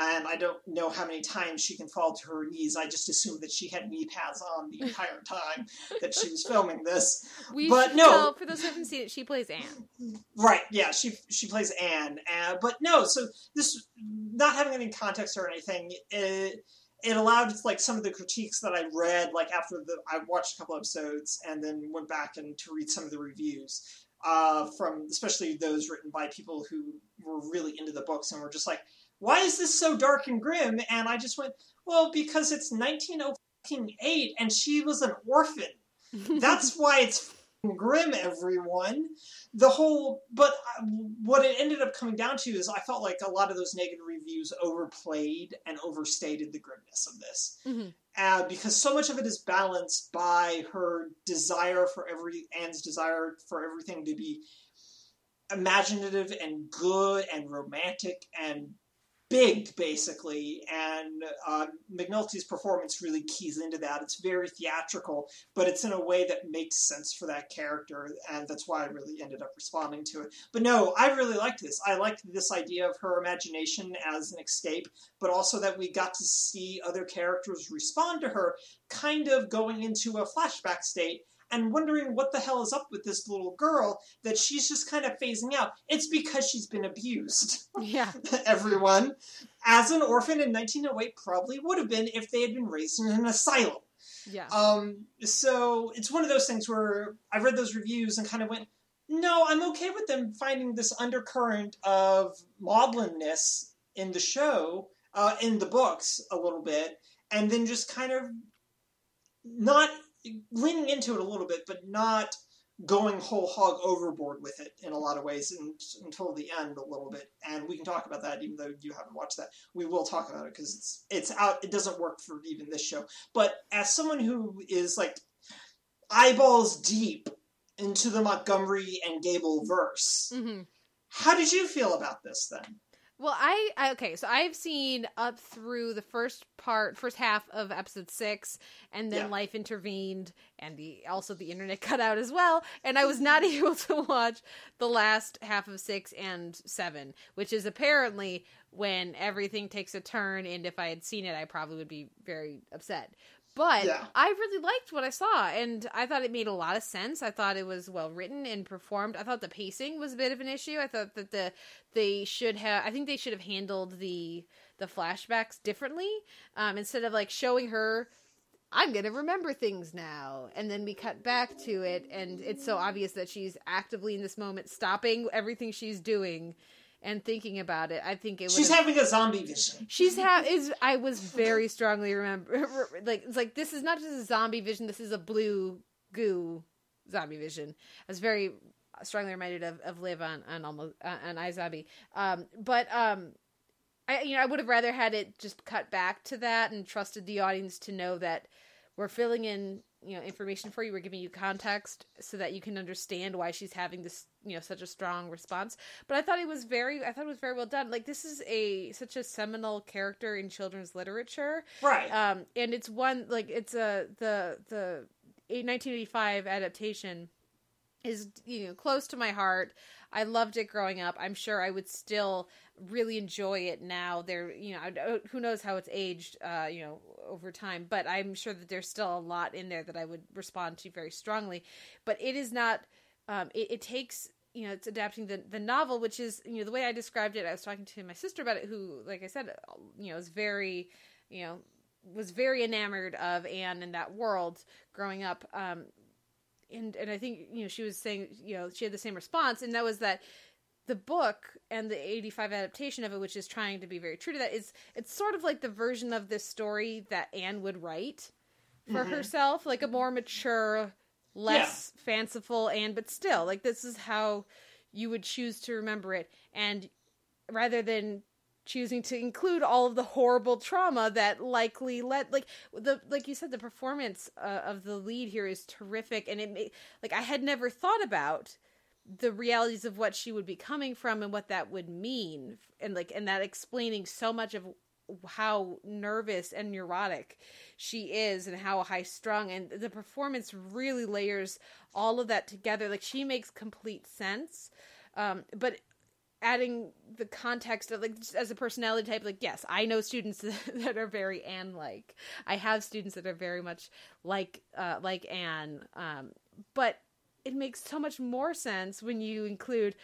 And I don't know how many times she can fall to her knees. I just assumed that she had knee pads on the entire time that she was filming this. we but no. tell, for those who haven't seen it, she plays Anne. Right. Yeah. She she plays Anne. Uh, but no. So this not having any context or anything. It, it allowed like some of the critiques that I read like after the I watched a couple episodes and then went back and to read some of the reviews uh, from especially those written by people who were really into the books and were just like, why is this so dark and grim? And I just went, well, because it's 1908 and she was an orphan. That's why it's grim, everyone. The whole, but uh, what it ended up coming down to is I felt like a lot of those negative reviews overplayed and overstated the grimness of this. Mhm. Uh, because so much of it is balanced by her desire for every, Anne's desire for everything to be imaginative and good and romantic and big, basically. And uh, McNulty's performance really keys into that. It's very theatrical, but it's in a way that makes sense for that character, and that's why I really ended up responding to it. But no, I really liked this. I liked this idea of her imagination as an escape, but also that we got to see other characters respond to her, kind of going into a flashback state. And wondering what the hell is up with this little girl that she's just kind of phasing out. It's because she's been abused yeah. everyone, as an orphan in 1908 probably would have been if they had been raised in an asylum. Yeah. Um, so it's one of those things where I read those reviews and kind of went, no, I'm okay with them finding this undercurrent of maudlinness in the show, uh, in the books a little bit, and then just kind of not leaning into it a little bit, but not going whole hog overboard with it in a lot of ways until the end a little bit. And we can talk about that, even though you haven't watched that. We will talk about it because it's it's out. It doesn't work for even this show. But as someone who is like eyeballs deep into the Montgomery and Gable verse, hmm how did you feel about this then? Well, I, I okay, so I've seen up through the first part, first half of episode six, and then Yeah. life intervened, and the also the internet cut out as well, and I was not able to watch the last half of six and seven, which is apparently when everything takes a turn. And if I had seen it, I probably would be very upset. But Yeah. I really liked what I saw, and I thought it made a lot of sense. I thought it was well written and performed. I thought the pacing was a bit of an issue. I thought that the they should have. I think they should have handled the the flashbacks differently um, instead of like showing her. I'm gonna remember things now, and then we cut back to it, and it's so obvious that she's actively in this moment, stopping everything she's doing and thinking about it. I think it. Was She's having a zombie vision. She's ha is I was very strongly remember like it's like this is not just a zombie vision. This is a blue goo zombie vision. I was very strongly reminded of, of Liv on on almost uh, on iZombie. Um, but um, I you know I would have rather had it just cut back to that and trusted the audience to know that we're filling in you know information for you. We're giving you context so that you can understand why she's having this you know such a strong response. But I thought it was very I thought it was very well done. Like this is a such a seminal character in children's literature Right. um and it's one like it's a the the 1985 adaptation is you know close to my heart. I loved it growing up. I'm sure i would still really enjoy it now. There you know who knows how it's aged uh you know over time but i'm sure that there's still a lot in there that i would respond to very strongly. But it is not um it, it takes you know it's adapting the the novel which is you know the way i described it i was talking to my sister about it who like i said you know is very you know was very enamored of Anne in that world growing up. Um, and and I think you know she was saying you know she had the same response, and that was that the book and the 85 adaptation of it which is trying to be very true to that is it's sort of like the version of this story that Anne would write for Mhm. herself like a more mature less fanciful and but still like this is how you would choose to remember it and rather than choosing to include all of the horrible trauma that likely led like the like you said the performance uh, of the lead here is terrific and it like I had never thought about the realities of what she would be coming from and what that would mean and like and that explaining so much of how nervous and neurotic she is and how high strung and the performance really layers all of that together. Like she makes complete sense um but adding the context of like as a personality type like yes i know students that are very anne like i have students that are very much like uh like anne um but it makes so much more sense when you include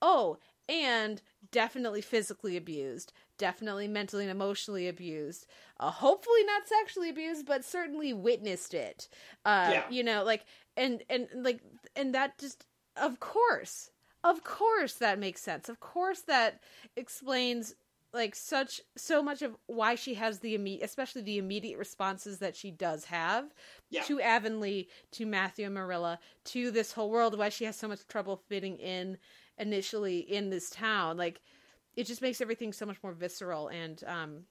oh and definitely physically abused definitely mentally and emotionally abused uh, hopefully not sexually abused but certainly witnessed it uh Yeah. you know like and and like and that just of course of course that makes sense of course that explains like such so much of why she has the immediate especially the immediate responses that she does have Yeah. to avonlea to matthew and marilla to this whole world why she has so much trouble fitting in initially in this town like it just makes everything so much more visceral and um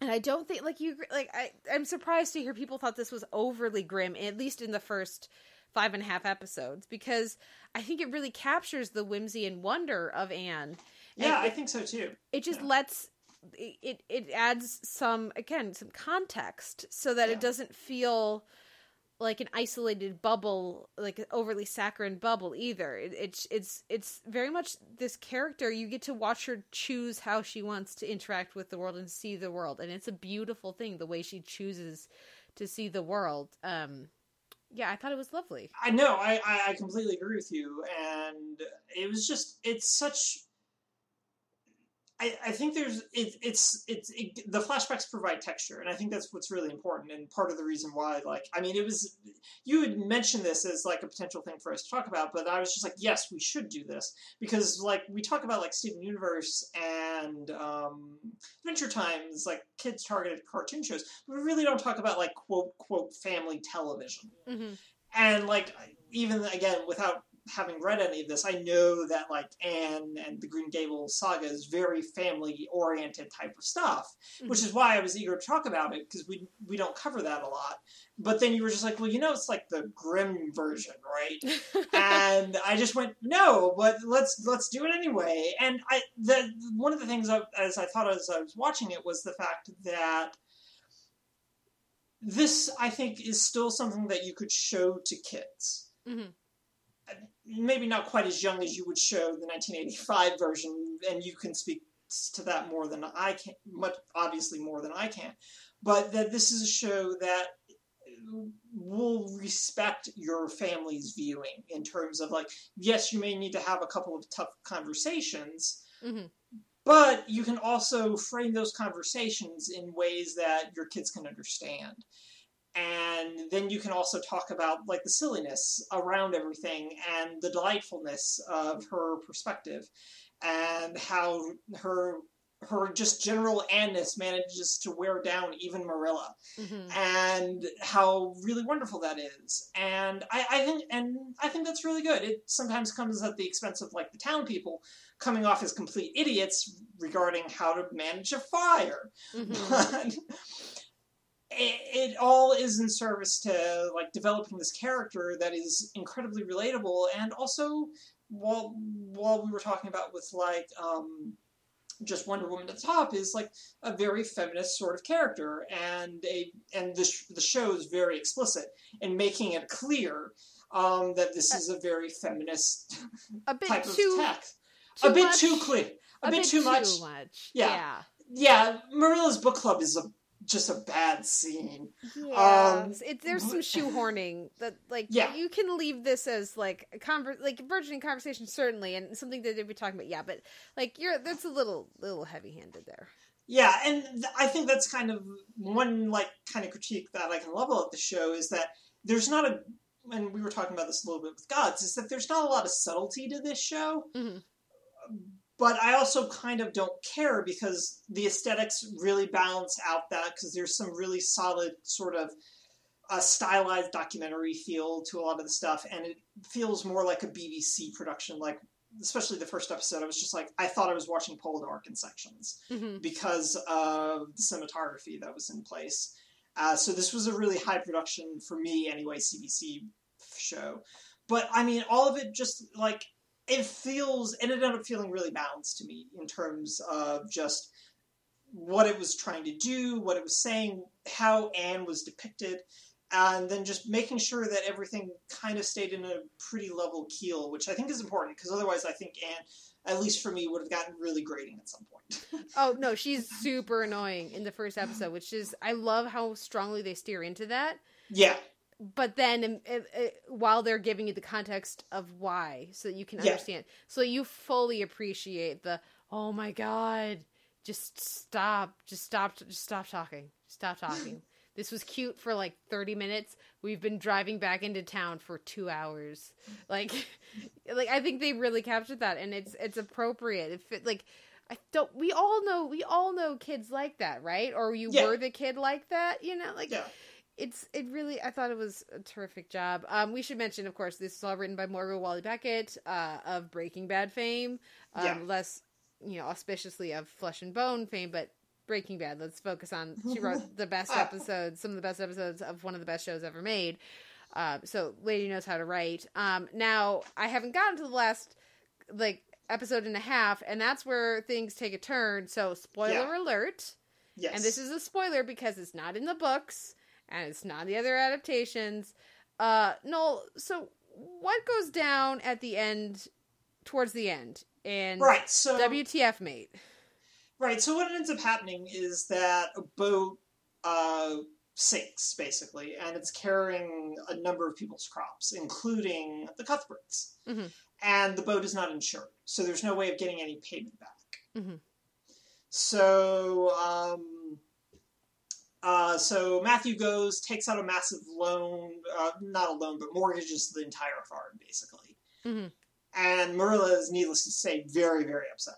and I don't think like you like I I'm surprised to hear people thought this was overly grim at least in the first five and a half episodes because I think it really captures the whimsy and wonder of Anne. Yeah, And I think so too. it just yeah. lets it it adds some again some context so that Yeah. it doesn't feel like an isolated bubble like an overly saccharine bubble either it, it's it's it's very much this character you get to watch her choose how she wants to interact with the world and see the world and it's a beautiful thing the way she chooses to see the world um yeah i thought it was lovely I know, I, I, completely agree with you, and it was just, it's such. I, I think there's it, it's it's it, the flashbacks provide texture, and I think that's what's really important, and part of the reason why. Like, I mean, it was you had mentioned this as like a potential thing for us to talk about, but I was just like, yes, we should do this because like we talk about like Steven Universe and um, Adventure Times, like kids targeted cartoon shows, but we really don't talk about like quote quote family television mm-hmm. and like even again without having read any of this i know that like anne and the green gable saga is very family oriented type of stuff which is why i was eager to talk about it because we we don't cover that a lot but then you were just like well you know it's like the grim version right and I just went no, but let's let's do it anyway. And I the one of the things I, as I thought as I was watching it was the fact that this I think is still something that you could show to kids. Mhm. Maybe not quite as young as you would show the 1985 version, and you can speak to that more than I can, much obviously more than I can. But that this is a show that will respect your family's viewing in terms of like yes you may need to have a couple of tough conversations Mhm. but you can also frame those conversations in ways that your kids can understand and then you can also talk about like the silliness around everything and the delightfulness of her perspective and how her her just general anness manages to wear down even Marilla Mhm. and how really wonderful that is. And I, I think and I think that's really good. It sometimes comes at the expense of like the town people coming off as complete idiots regarding how to manage a fire. Mhm. But it, it all is in service to like developing this character that is incredibly relatable. And also while while we were talking about with like um just Wonder Woman at the top is like a very feminist sort of character, and a and the sh- the show is very explicit in making it clear um, that this is a very feminist a bit type too, of too a bit much- too clear, a, bit, too much. Yeah. Yeah. Yeah, Marilla's book club is a just a bad scene. Yeah. Um, it, there's some shoehorning that like Yeah. you can leave this as like a conver- like burgeoning conversation certainly and something that they'd be talking about. Yeah, but like you're that's a little little heavy handed there. Yeah, and th- I think that's kind of one like kind of critique that I can level at the show is that there's not a and we were talking about this a little bit with Gods, is that there's not a lot of subtlety to this show. Mhm. But I also kind of don't care because the aesthetics really balance out that because there's some really solid sort of a stylized documentary feel to a lot of the stuff, and it feels more like a BBC production. Like, especially the first episode, I was just like, I thought I was watching Polar Poldark in sections Mhm. because of the cinematography that was in place. Uh, so this was a really high production for me, anyway, CBC show. But I mean, all of it just like it feels. It ended up feeling really balanced to me in terms of just what it was trying to do, what it was saying, how Anne was depicted, and then just making sure that everything kind of stayed in a pretty level keel, which I think is important because otherwise, I think Anne, at least for me, would have gotten really grating at some point. Oh no, she's super annoying in the first episode, which is I love how strongly they steer into that. yeah, But then, um, uh, uh, while they're giving you the context of why, so that you can Yeah. understand, so you fully appreciate the oh my god, just stop, just stop, just stop talking, stop talking. this was cute for like thirty minutes. We've been driving back into town for two hours. Like, like I think they really captured that, and it's it's appropriate. if It like. I don't. We all know. We all know kids like that, right? Or you Yeah. were the kid like that, you know? Like, yeah. It's it really i thought it was a terrific job. Um we should mention of course this is all written by Moira Walley-Beckett uh of breaking bad fame. Um Yeah. less you know auspiciously of flesh and bone fame but breaking bad let's focus on she wrote the best episodes some of the best episodes of one of the best shows ever made. Um so lady knows how to write. Um now i haven't gotten to the last like episode and a half and that's where things take a turn. So spoiler Yeah. alert. Yes. and this is a spoiler because it's not in the books and it's not the other adaptations. Uh, Noel, so what goes down at the end, towards the end, and right. So WTF, mate? Right. So what ends up happening is that a boat uh, sinks basically, and it's carrying a number of people's crops, including the Cuthberts. Mhm. And the boat is not insured, so there's no way of getting any payment back. Mhm. So, um, uh, so Matthew goes, takes out a massive loan, uh, not a loan, but mortgages the entire farm basically. Mhm. And Marilla is, needless to say, very, very upset.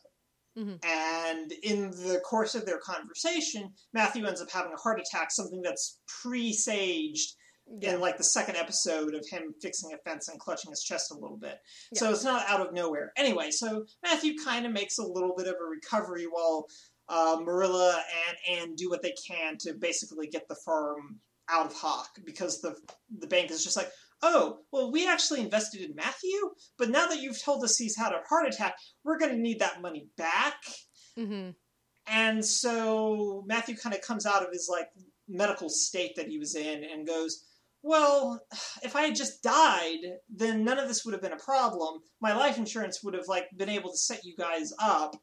Mhm. And in the course of their conversation, Matthew ends up having a heart attack, something that's presaged Yeah. in like the second episode of him fixing a fence and clutching his chest a little bit. Yeah. So it's not out of nowhere. Anyway, so Matthew kind of makes a little bit of a recovery while uh, Marilla and Anne do what they can to basically get the firm out of hock because the the bank is just like, oh, well, we actually invested in Matthew, but now that you've told us he's had a heart attack, we're going to need that money back. Mhm. And so Matthew kind of comes out of his like medical state that he was in and goes, "Well, if I had just died, then none of this would have been a problem. My life insurance would have like been able to set you guys up."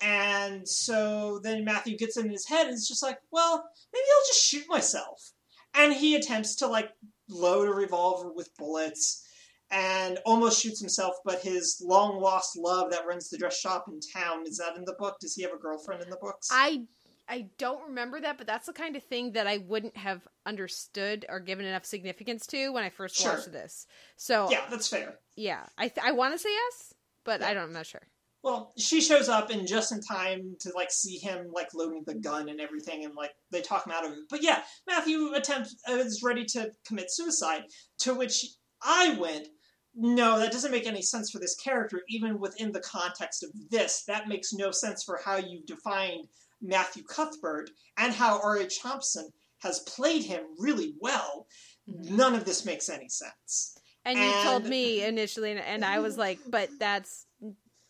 And so then Matthew gets in his head and is just like, "Well, maybe I'll just shoot myself." And he attempts to like load a revolver with bullets and almost shoots himself, but his long lost love that runs the dress shop in town is that in the book? Does he have a girlfriend in the books? I I don't remember that, but that's the kind of thing that I wouldn't have understood or given enough significance to when I first Sure. watched this. So yeah, that's fair. yeah, I th- I want to say yes, but Yeah. I don't. I'm not sure. Well, she shows up and just in time to like see him like loading the gun and everything, and like they talk him out of it. But yeah, Matthew attempts uh, is ready to commit suicide. To which I went, no, that doesn't make any sense for this character, even within the context of this. That makes no sense for how you've defined Matthew Cuthbert and how R.H. Thompson has played him really well. None of this makes any sense. And you told me initially, and, and I was like, but that's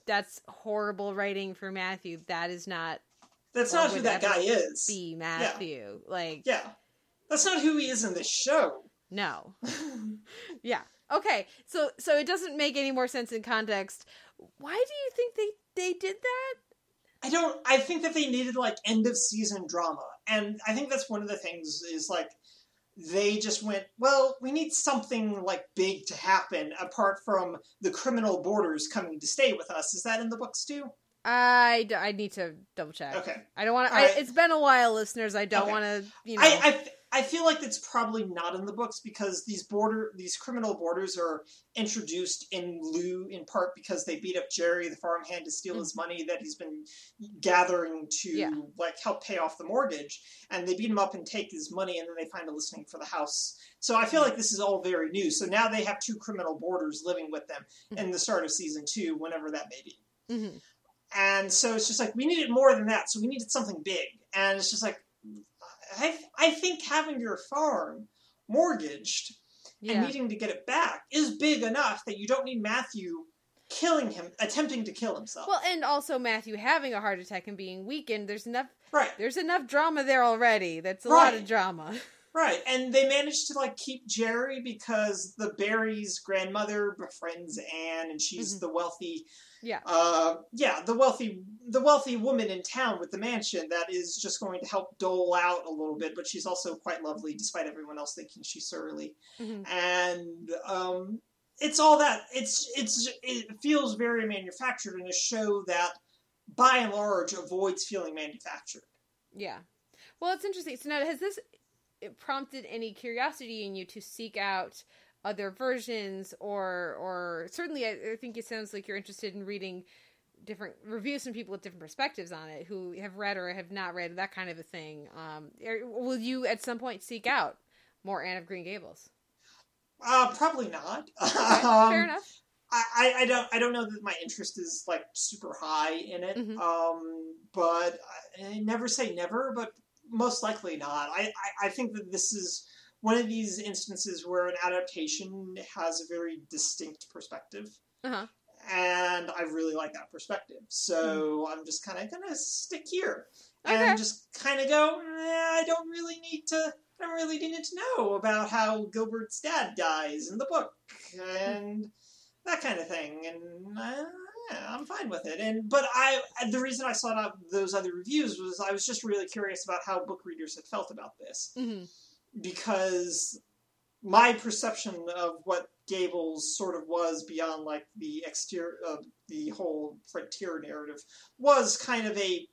that's horrible writing for Matthew. That is not That's not who that guy is. be Matthew. Like Yeah. That's not who he is in this show. no. yeah. Okay. So so it doesn't make any more sense in context. Why do you think they they did that? I don't I think that they needed like end of season drama. And I think that's one of the things is like they just went, well, we need something like big to happen apart from the criminal boarders coming to stay with us. Is that in the books too? I, d- I need to double check. Okay. I don't want to. Right. It's been a while, listeners. I don't Okay. want to. You know. I, I I feel like it's probably not in the books because these boarder these criminal boarders are introduced in lieu in part because they beat up Jerry the farmhand to steal his mm-hmm. money that he's been gathering to Yeah. like help pay off the mortgage and they beat him up and take his money and then they find a listing for the house. So I feel mm-hmm. like this is all very new. So now they have two criminal boarders living with them in mm-hmm. the start of season 2 whenever that may be. Mhm. And so it's just like we needed more than that. So we needed something big. And it's just like I I think having your farm mortgaged and needing to get it back is big enough that you don't need Matthew killing him, attempting to kill himself. Well, and also Matthew having a heart attack and being weakened. There's enough. right, There's enough drama there already. That's a lot of drama. right. And they managed to like keep Jerry because the Barry's grandmother befriends Anne, and she's Mhm. the wealthy, Yeah. uh, yeah, the wealthy, the wealthy woman in town with the mansion that is just going to help dole out a little bit. But she's also quite lovely, despite everyone else thinking she's surly. Mhm. and um, it's all that it's it's it feels very manufactured in a show that by and large avoids feeling manufactured Yeah. Well, it's interesting. So now, has this prompted any curiosity in you to seek out other versions, or or certainly, I, I think it sounds like you're interested in reading different reviews from people with different perspectives on it, who have read or have not read that kind of a thing. Um, will you at some point seek out more Anne of Green Gables? uh, probably not Okay, Um, fair enough. I, I, don't I don't know that my interest is like super high in it Mhm. um, but I, I never say never but most likely not I, I, I think that this is one of these instances where an adaptation has a very distinct perspective Uh-huh. and I really like that perspective. So I'm just kind of gonna stick here Okay. and just kind of go. "Eh, I don't really need to. I don't really need to know about how Gilbert's dad dies in the book and that kind of thing. And uh, yeah, I'm fine with it. And but I the reason I sought out those other reviews was I was just really curious about how book readers had felt about this hmm because my perception of what Gables sort of was beyond like the exterior of the whole frontier narrative was kind of a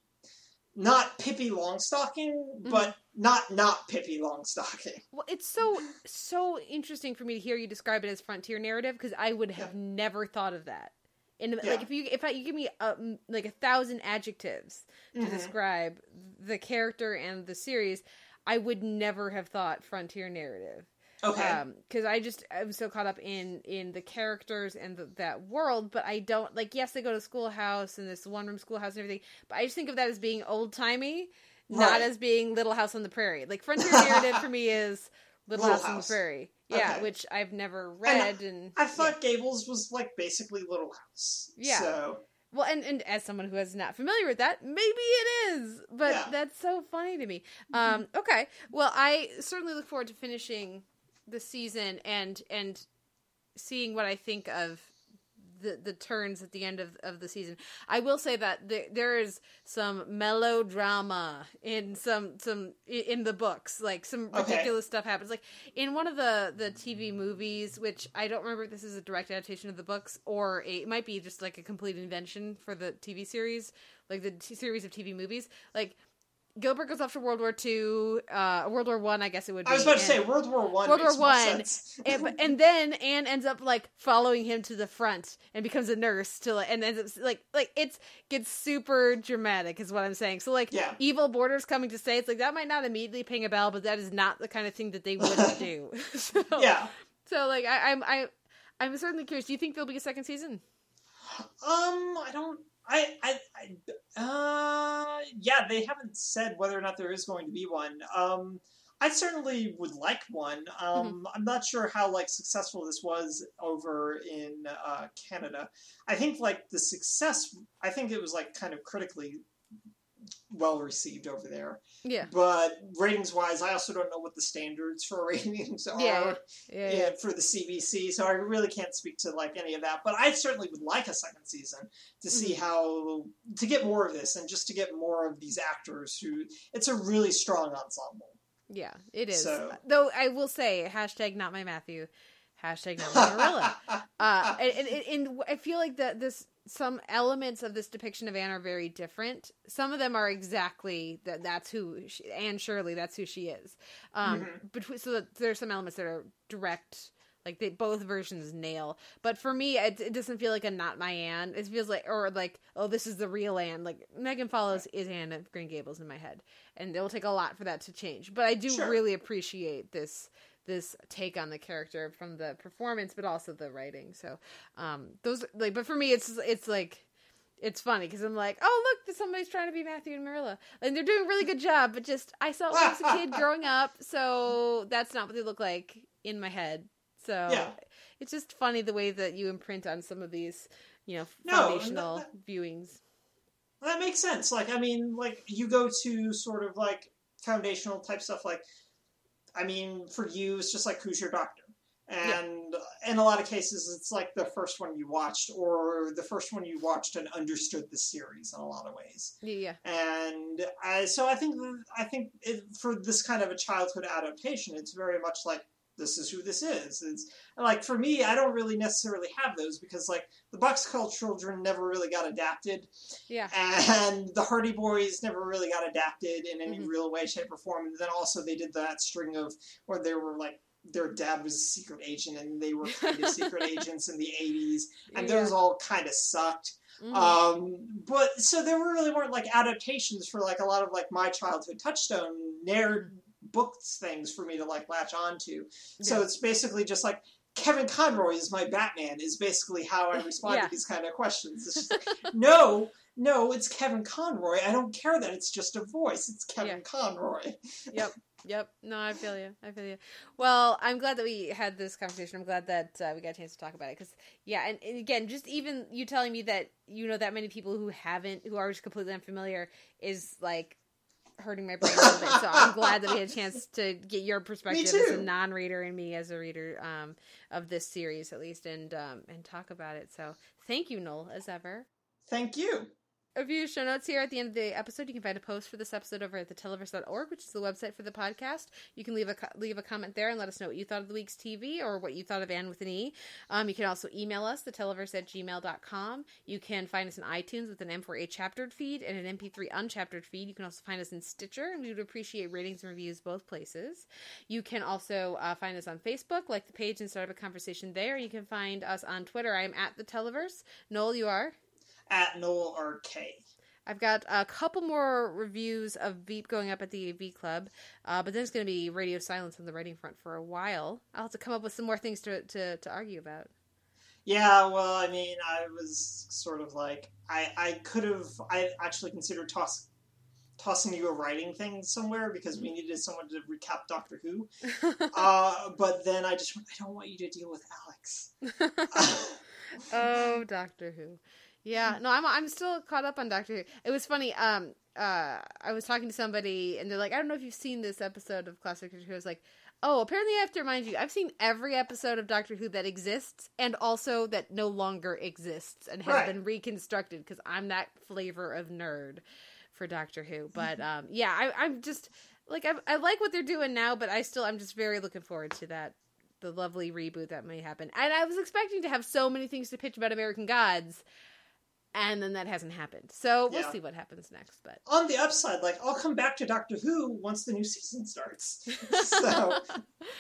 not Pippi Longstocking, but not not Pippi Longstocking. Well, it's so so interesting for me to hear you describe it as frontier narrative because I would have Yeah. never thought of that. And Yeah. like if you if I, you give me a, like a thousand adjectives to Mhm. describe the character and the series, I would never have thought frontier narrative. Okay. Um, because I just I'm so caught up in in the characters and the, that world, but I don't like. Yes, they go to schoolhouse and this one room schoolhouse and everything, but I just think of that as being old timey, not as being Little House on the Prairie. Like frontier narrative for me is Little, Little House, on the Prairie, yeah, Okay. which I've never read and, I thought Gables was like basically Little House. Yeah. So Well, and, and as someone who is not familiar with that, maybe it is, but Yeah. that's so funny to me. Um, okay, well, I certainly look forward to finishing the season and and seeing what I think of the the turns at the end of, of the season. I will say that there, there is some melodrama in some some in the books, like some Okay. ridiculous stuff happens. Like in one of the the TV movies, which I don't remember if this is a direct adaptation of the books or a, it might be just like a complete invention for the TV series, like the t- series of TV movies. Like Gilbert goes off to World War Two, uh, World War One, I guess it would. be. I was about to say World War One. World War One, and, and then Anne ends up like following him to the front and becomes a nurse to like, and ends up like like it's gets super dramatic is what I'm saying. So like Yeah. evil borders coming to say it's like that might not immediately ping a bell, but that is not the kind of thing that they would do. so, yeah. So like I, I'm I I'm certainly curious. Do you think there'll be a second season? Um, I don't. I, I, I, uh, yeah, they haven't said whether or not there is going to be one. Um, I certainly would like one. Um, I'm not sure how like successful this was over in uh, Canada. I think like the success. I think it was like kind of critically well received over there. Yeah. But ratings wise, I also don't know what the standards for ratings are Yeah, Yeah. yeah, for the CBC, so I really can't speak to like any of that. But I certainly would like a second season to see Mm-hmm. how to get more of this and just to get more of these actors who it's a really strong ensemble. Yeah, it is. So- Though I will say, hashtag not my Matthew, hashtag not my Marilla. uh, and, and, and I feel like that this some elements of this depiction of Anne are very different. Some of them are exactly that. That's who she, Anne Shirley. That's who she is. Um, Mhm. between so that there's some elements that are direct. Like they both versions nail, but for me, it, it doesn't feel like a not my Anne. It feels like or like oh this is the real Anne. Like Megan Follows is Anne of Green Gables in my head, and it will take a lot for that to change. But I do Sure. really appreciate this this take on the character from the performance, but also the writing. So um those like, but for me, it's it's like it's funny because I'm like, oh look, somebody's trying to be Matthew and Marilla, and they're doing a really good job. But just I saw it when I was a kid growing up, so that's not what they look like in my head. So Yeah. it's just funny the way that you imprint on some of these, you know, No, foundational that- viewings. That makes sense. Like, I mean, like you go to sort of like foundational type stuff. Like, I mean, for you, it's just like who's your doctor, and uh, in a lot of cases, it's like the first one you watched or the first one you watched and understood the series in a lot of ways. Yeah, And I, so I think I think it, for this kind of a childhood adaptation, it's very much like this is who this is. It's like for me, I don't really necessarily have those because like the Boxcar Children never really got adapted yeah, and the Hardy Boys never really got adapted in any Mhm. real way, shape, or form. And then also they did that string of where they were like their dad was a secret agent and they were kind of secret agents in the 80s, and Yeah. those all kind of sucked. Mhm. Um, but so there really weren't like adaptations for like a lot of like my childhood touchstone nerd books things for me to like latch onto. So Yeah. it's basically just like Kevin Conroy is my Batman is basically how I respond Yeah. to these kind of questions. It's just like, no, no, it's Kevin Conroy. I don't care that it's just a voice. It's Kevin Yeah. Conroy. yep yep no i feel you i feel you well i'm glad that we had this conversation i'm glad that uh, we got a chance to talk about it because yeah and, and again just even you telling me that you know that many people who haven't who are just completely unfamiliar is like hurting my brain a little bit so i'm glad that we had a chance to get your perspective as a non-reader and me as a reader um, of this series at least and um, and talk about it. So thank you noel as ever. Thank you. A few show notes here at the end of the episode. You can find a post for this episode over at theteleverse.org, which is the website for the podcast. You can leave a leave a comment there and let us know what you thought of the week's TV or what you thought of Anne with an E. Um, you can also email us, theteleverse at gmail.com. You can find us in iTunes with an M4A chaptered feed and an MP3 unchaptered feed. You can also find us in Stitcher, and we would appreciate ratings and reviews both places. You can also uh, find us on Facebook, like the page, and start up a conversation there. You can find us on Twitter. I am at the Televerse. Noel, you are? At Noel RK. I've got a couple more reviews of Veep going up at the AV Club, uh, but then it's going to be radio silence on the writing front for a while. I'll have to come up with some more things to, to, to argue about. Yeah, well, I mean, I was sort of like, I, I could have, I actually considered toss, tossing you a writing thing somewhere because we needed someone to recap Doctor Who. Uh, but then I just, I don't want you to deal with Alex. oh, Doctor Who. Yeah, no, I'm I'm still caught up on Doctor Who. It was funny. Um, uh, I was talking to somebody, and they're like, "I don't know if you've seen this episode of Classic Doctor Who." I was like, "Oh, apparently I have to remind you, I've seen every episode of Doctor Who that exists, and also that no longer exists and has Right. been reconstructed because I'm that flavor of nerd for Doctor Who." But um, yeah, I, I'm just like I, I like what they're doing now, but I still I'm just very looking forward to that the lovely reboot that may happen. And I was expecting to have so many things to pitch about American Gods, and then that hasn't happened. So we'll Yeah. see what happens next. But On the upside, like, I'll come back to Doctor Who once the new season starts. so,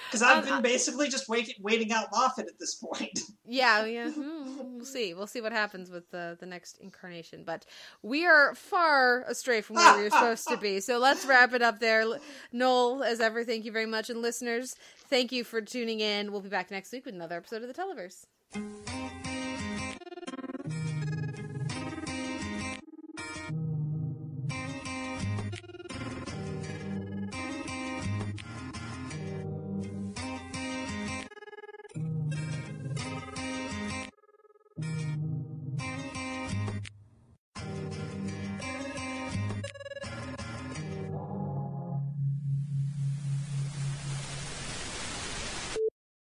because I've Um, been basically just wait, waiting out Moffat at this point. yeah, yeah, hmm, we'll see. We'll see what happens with the the next incarnation. But we are far astray from where we were supposed to be. So let's wrap it up there. Noel, as ever, thank you very much, and listeners, thank you for tuning in. We'll be back next week with another episode of the Televerse.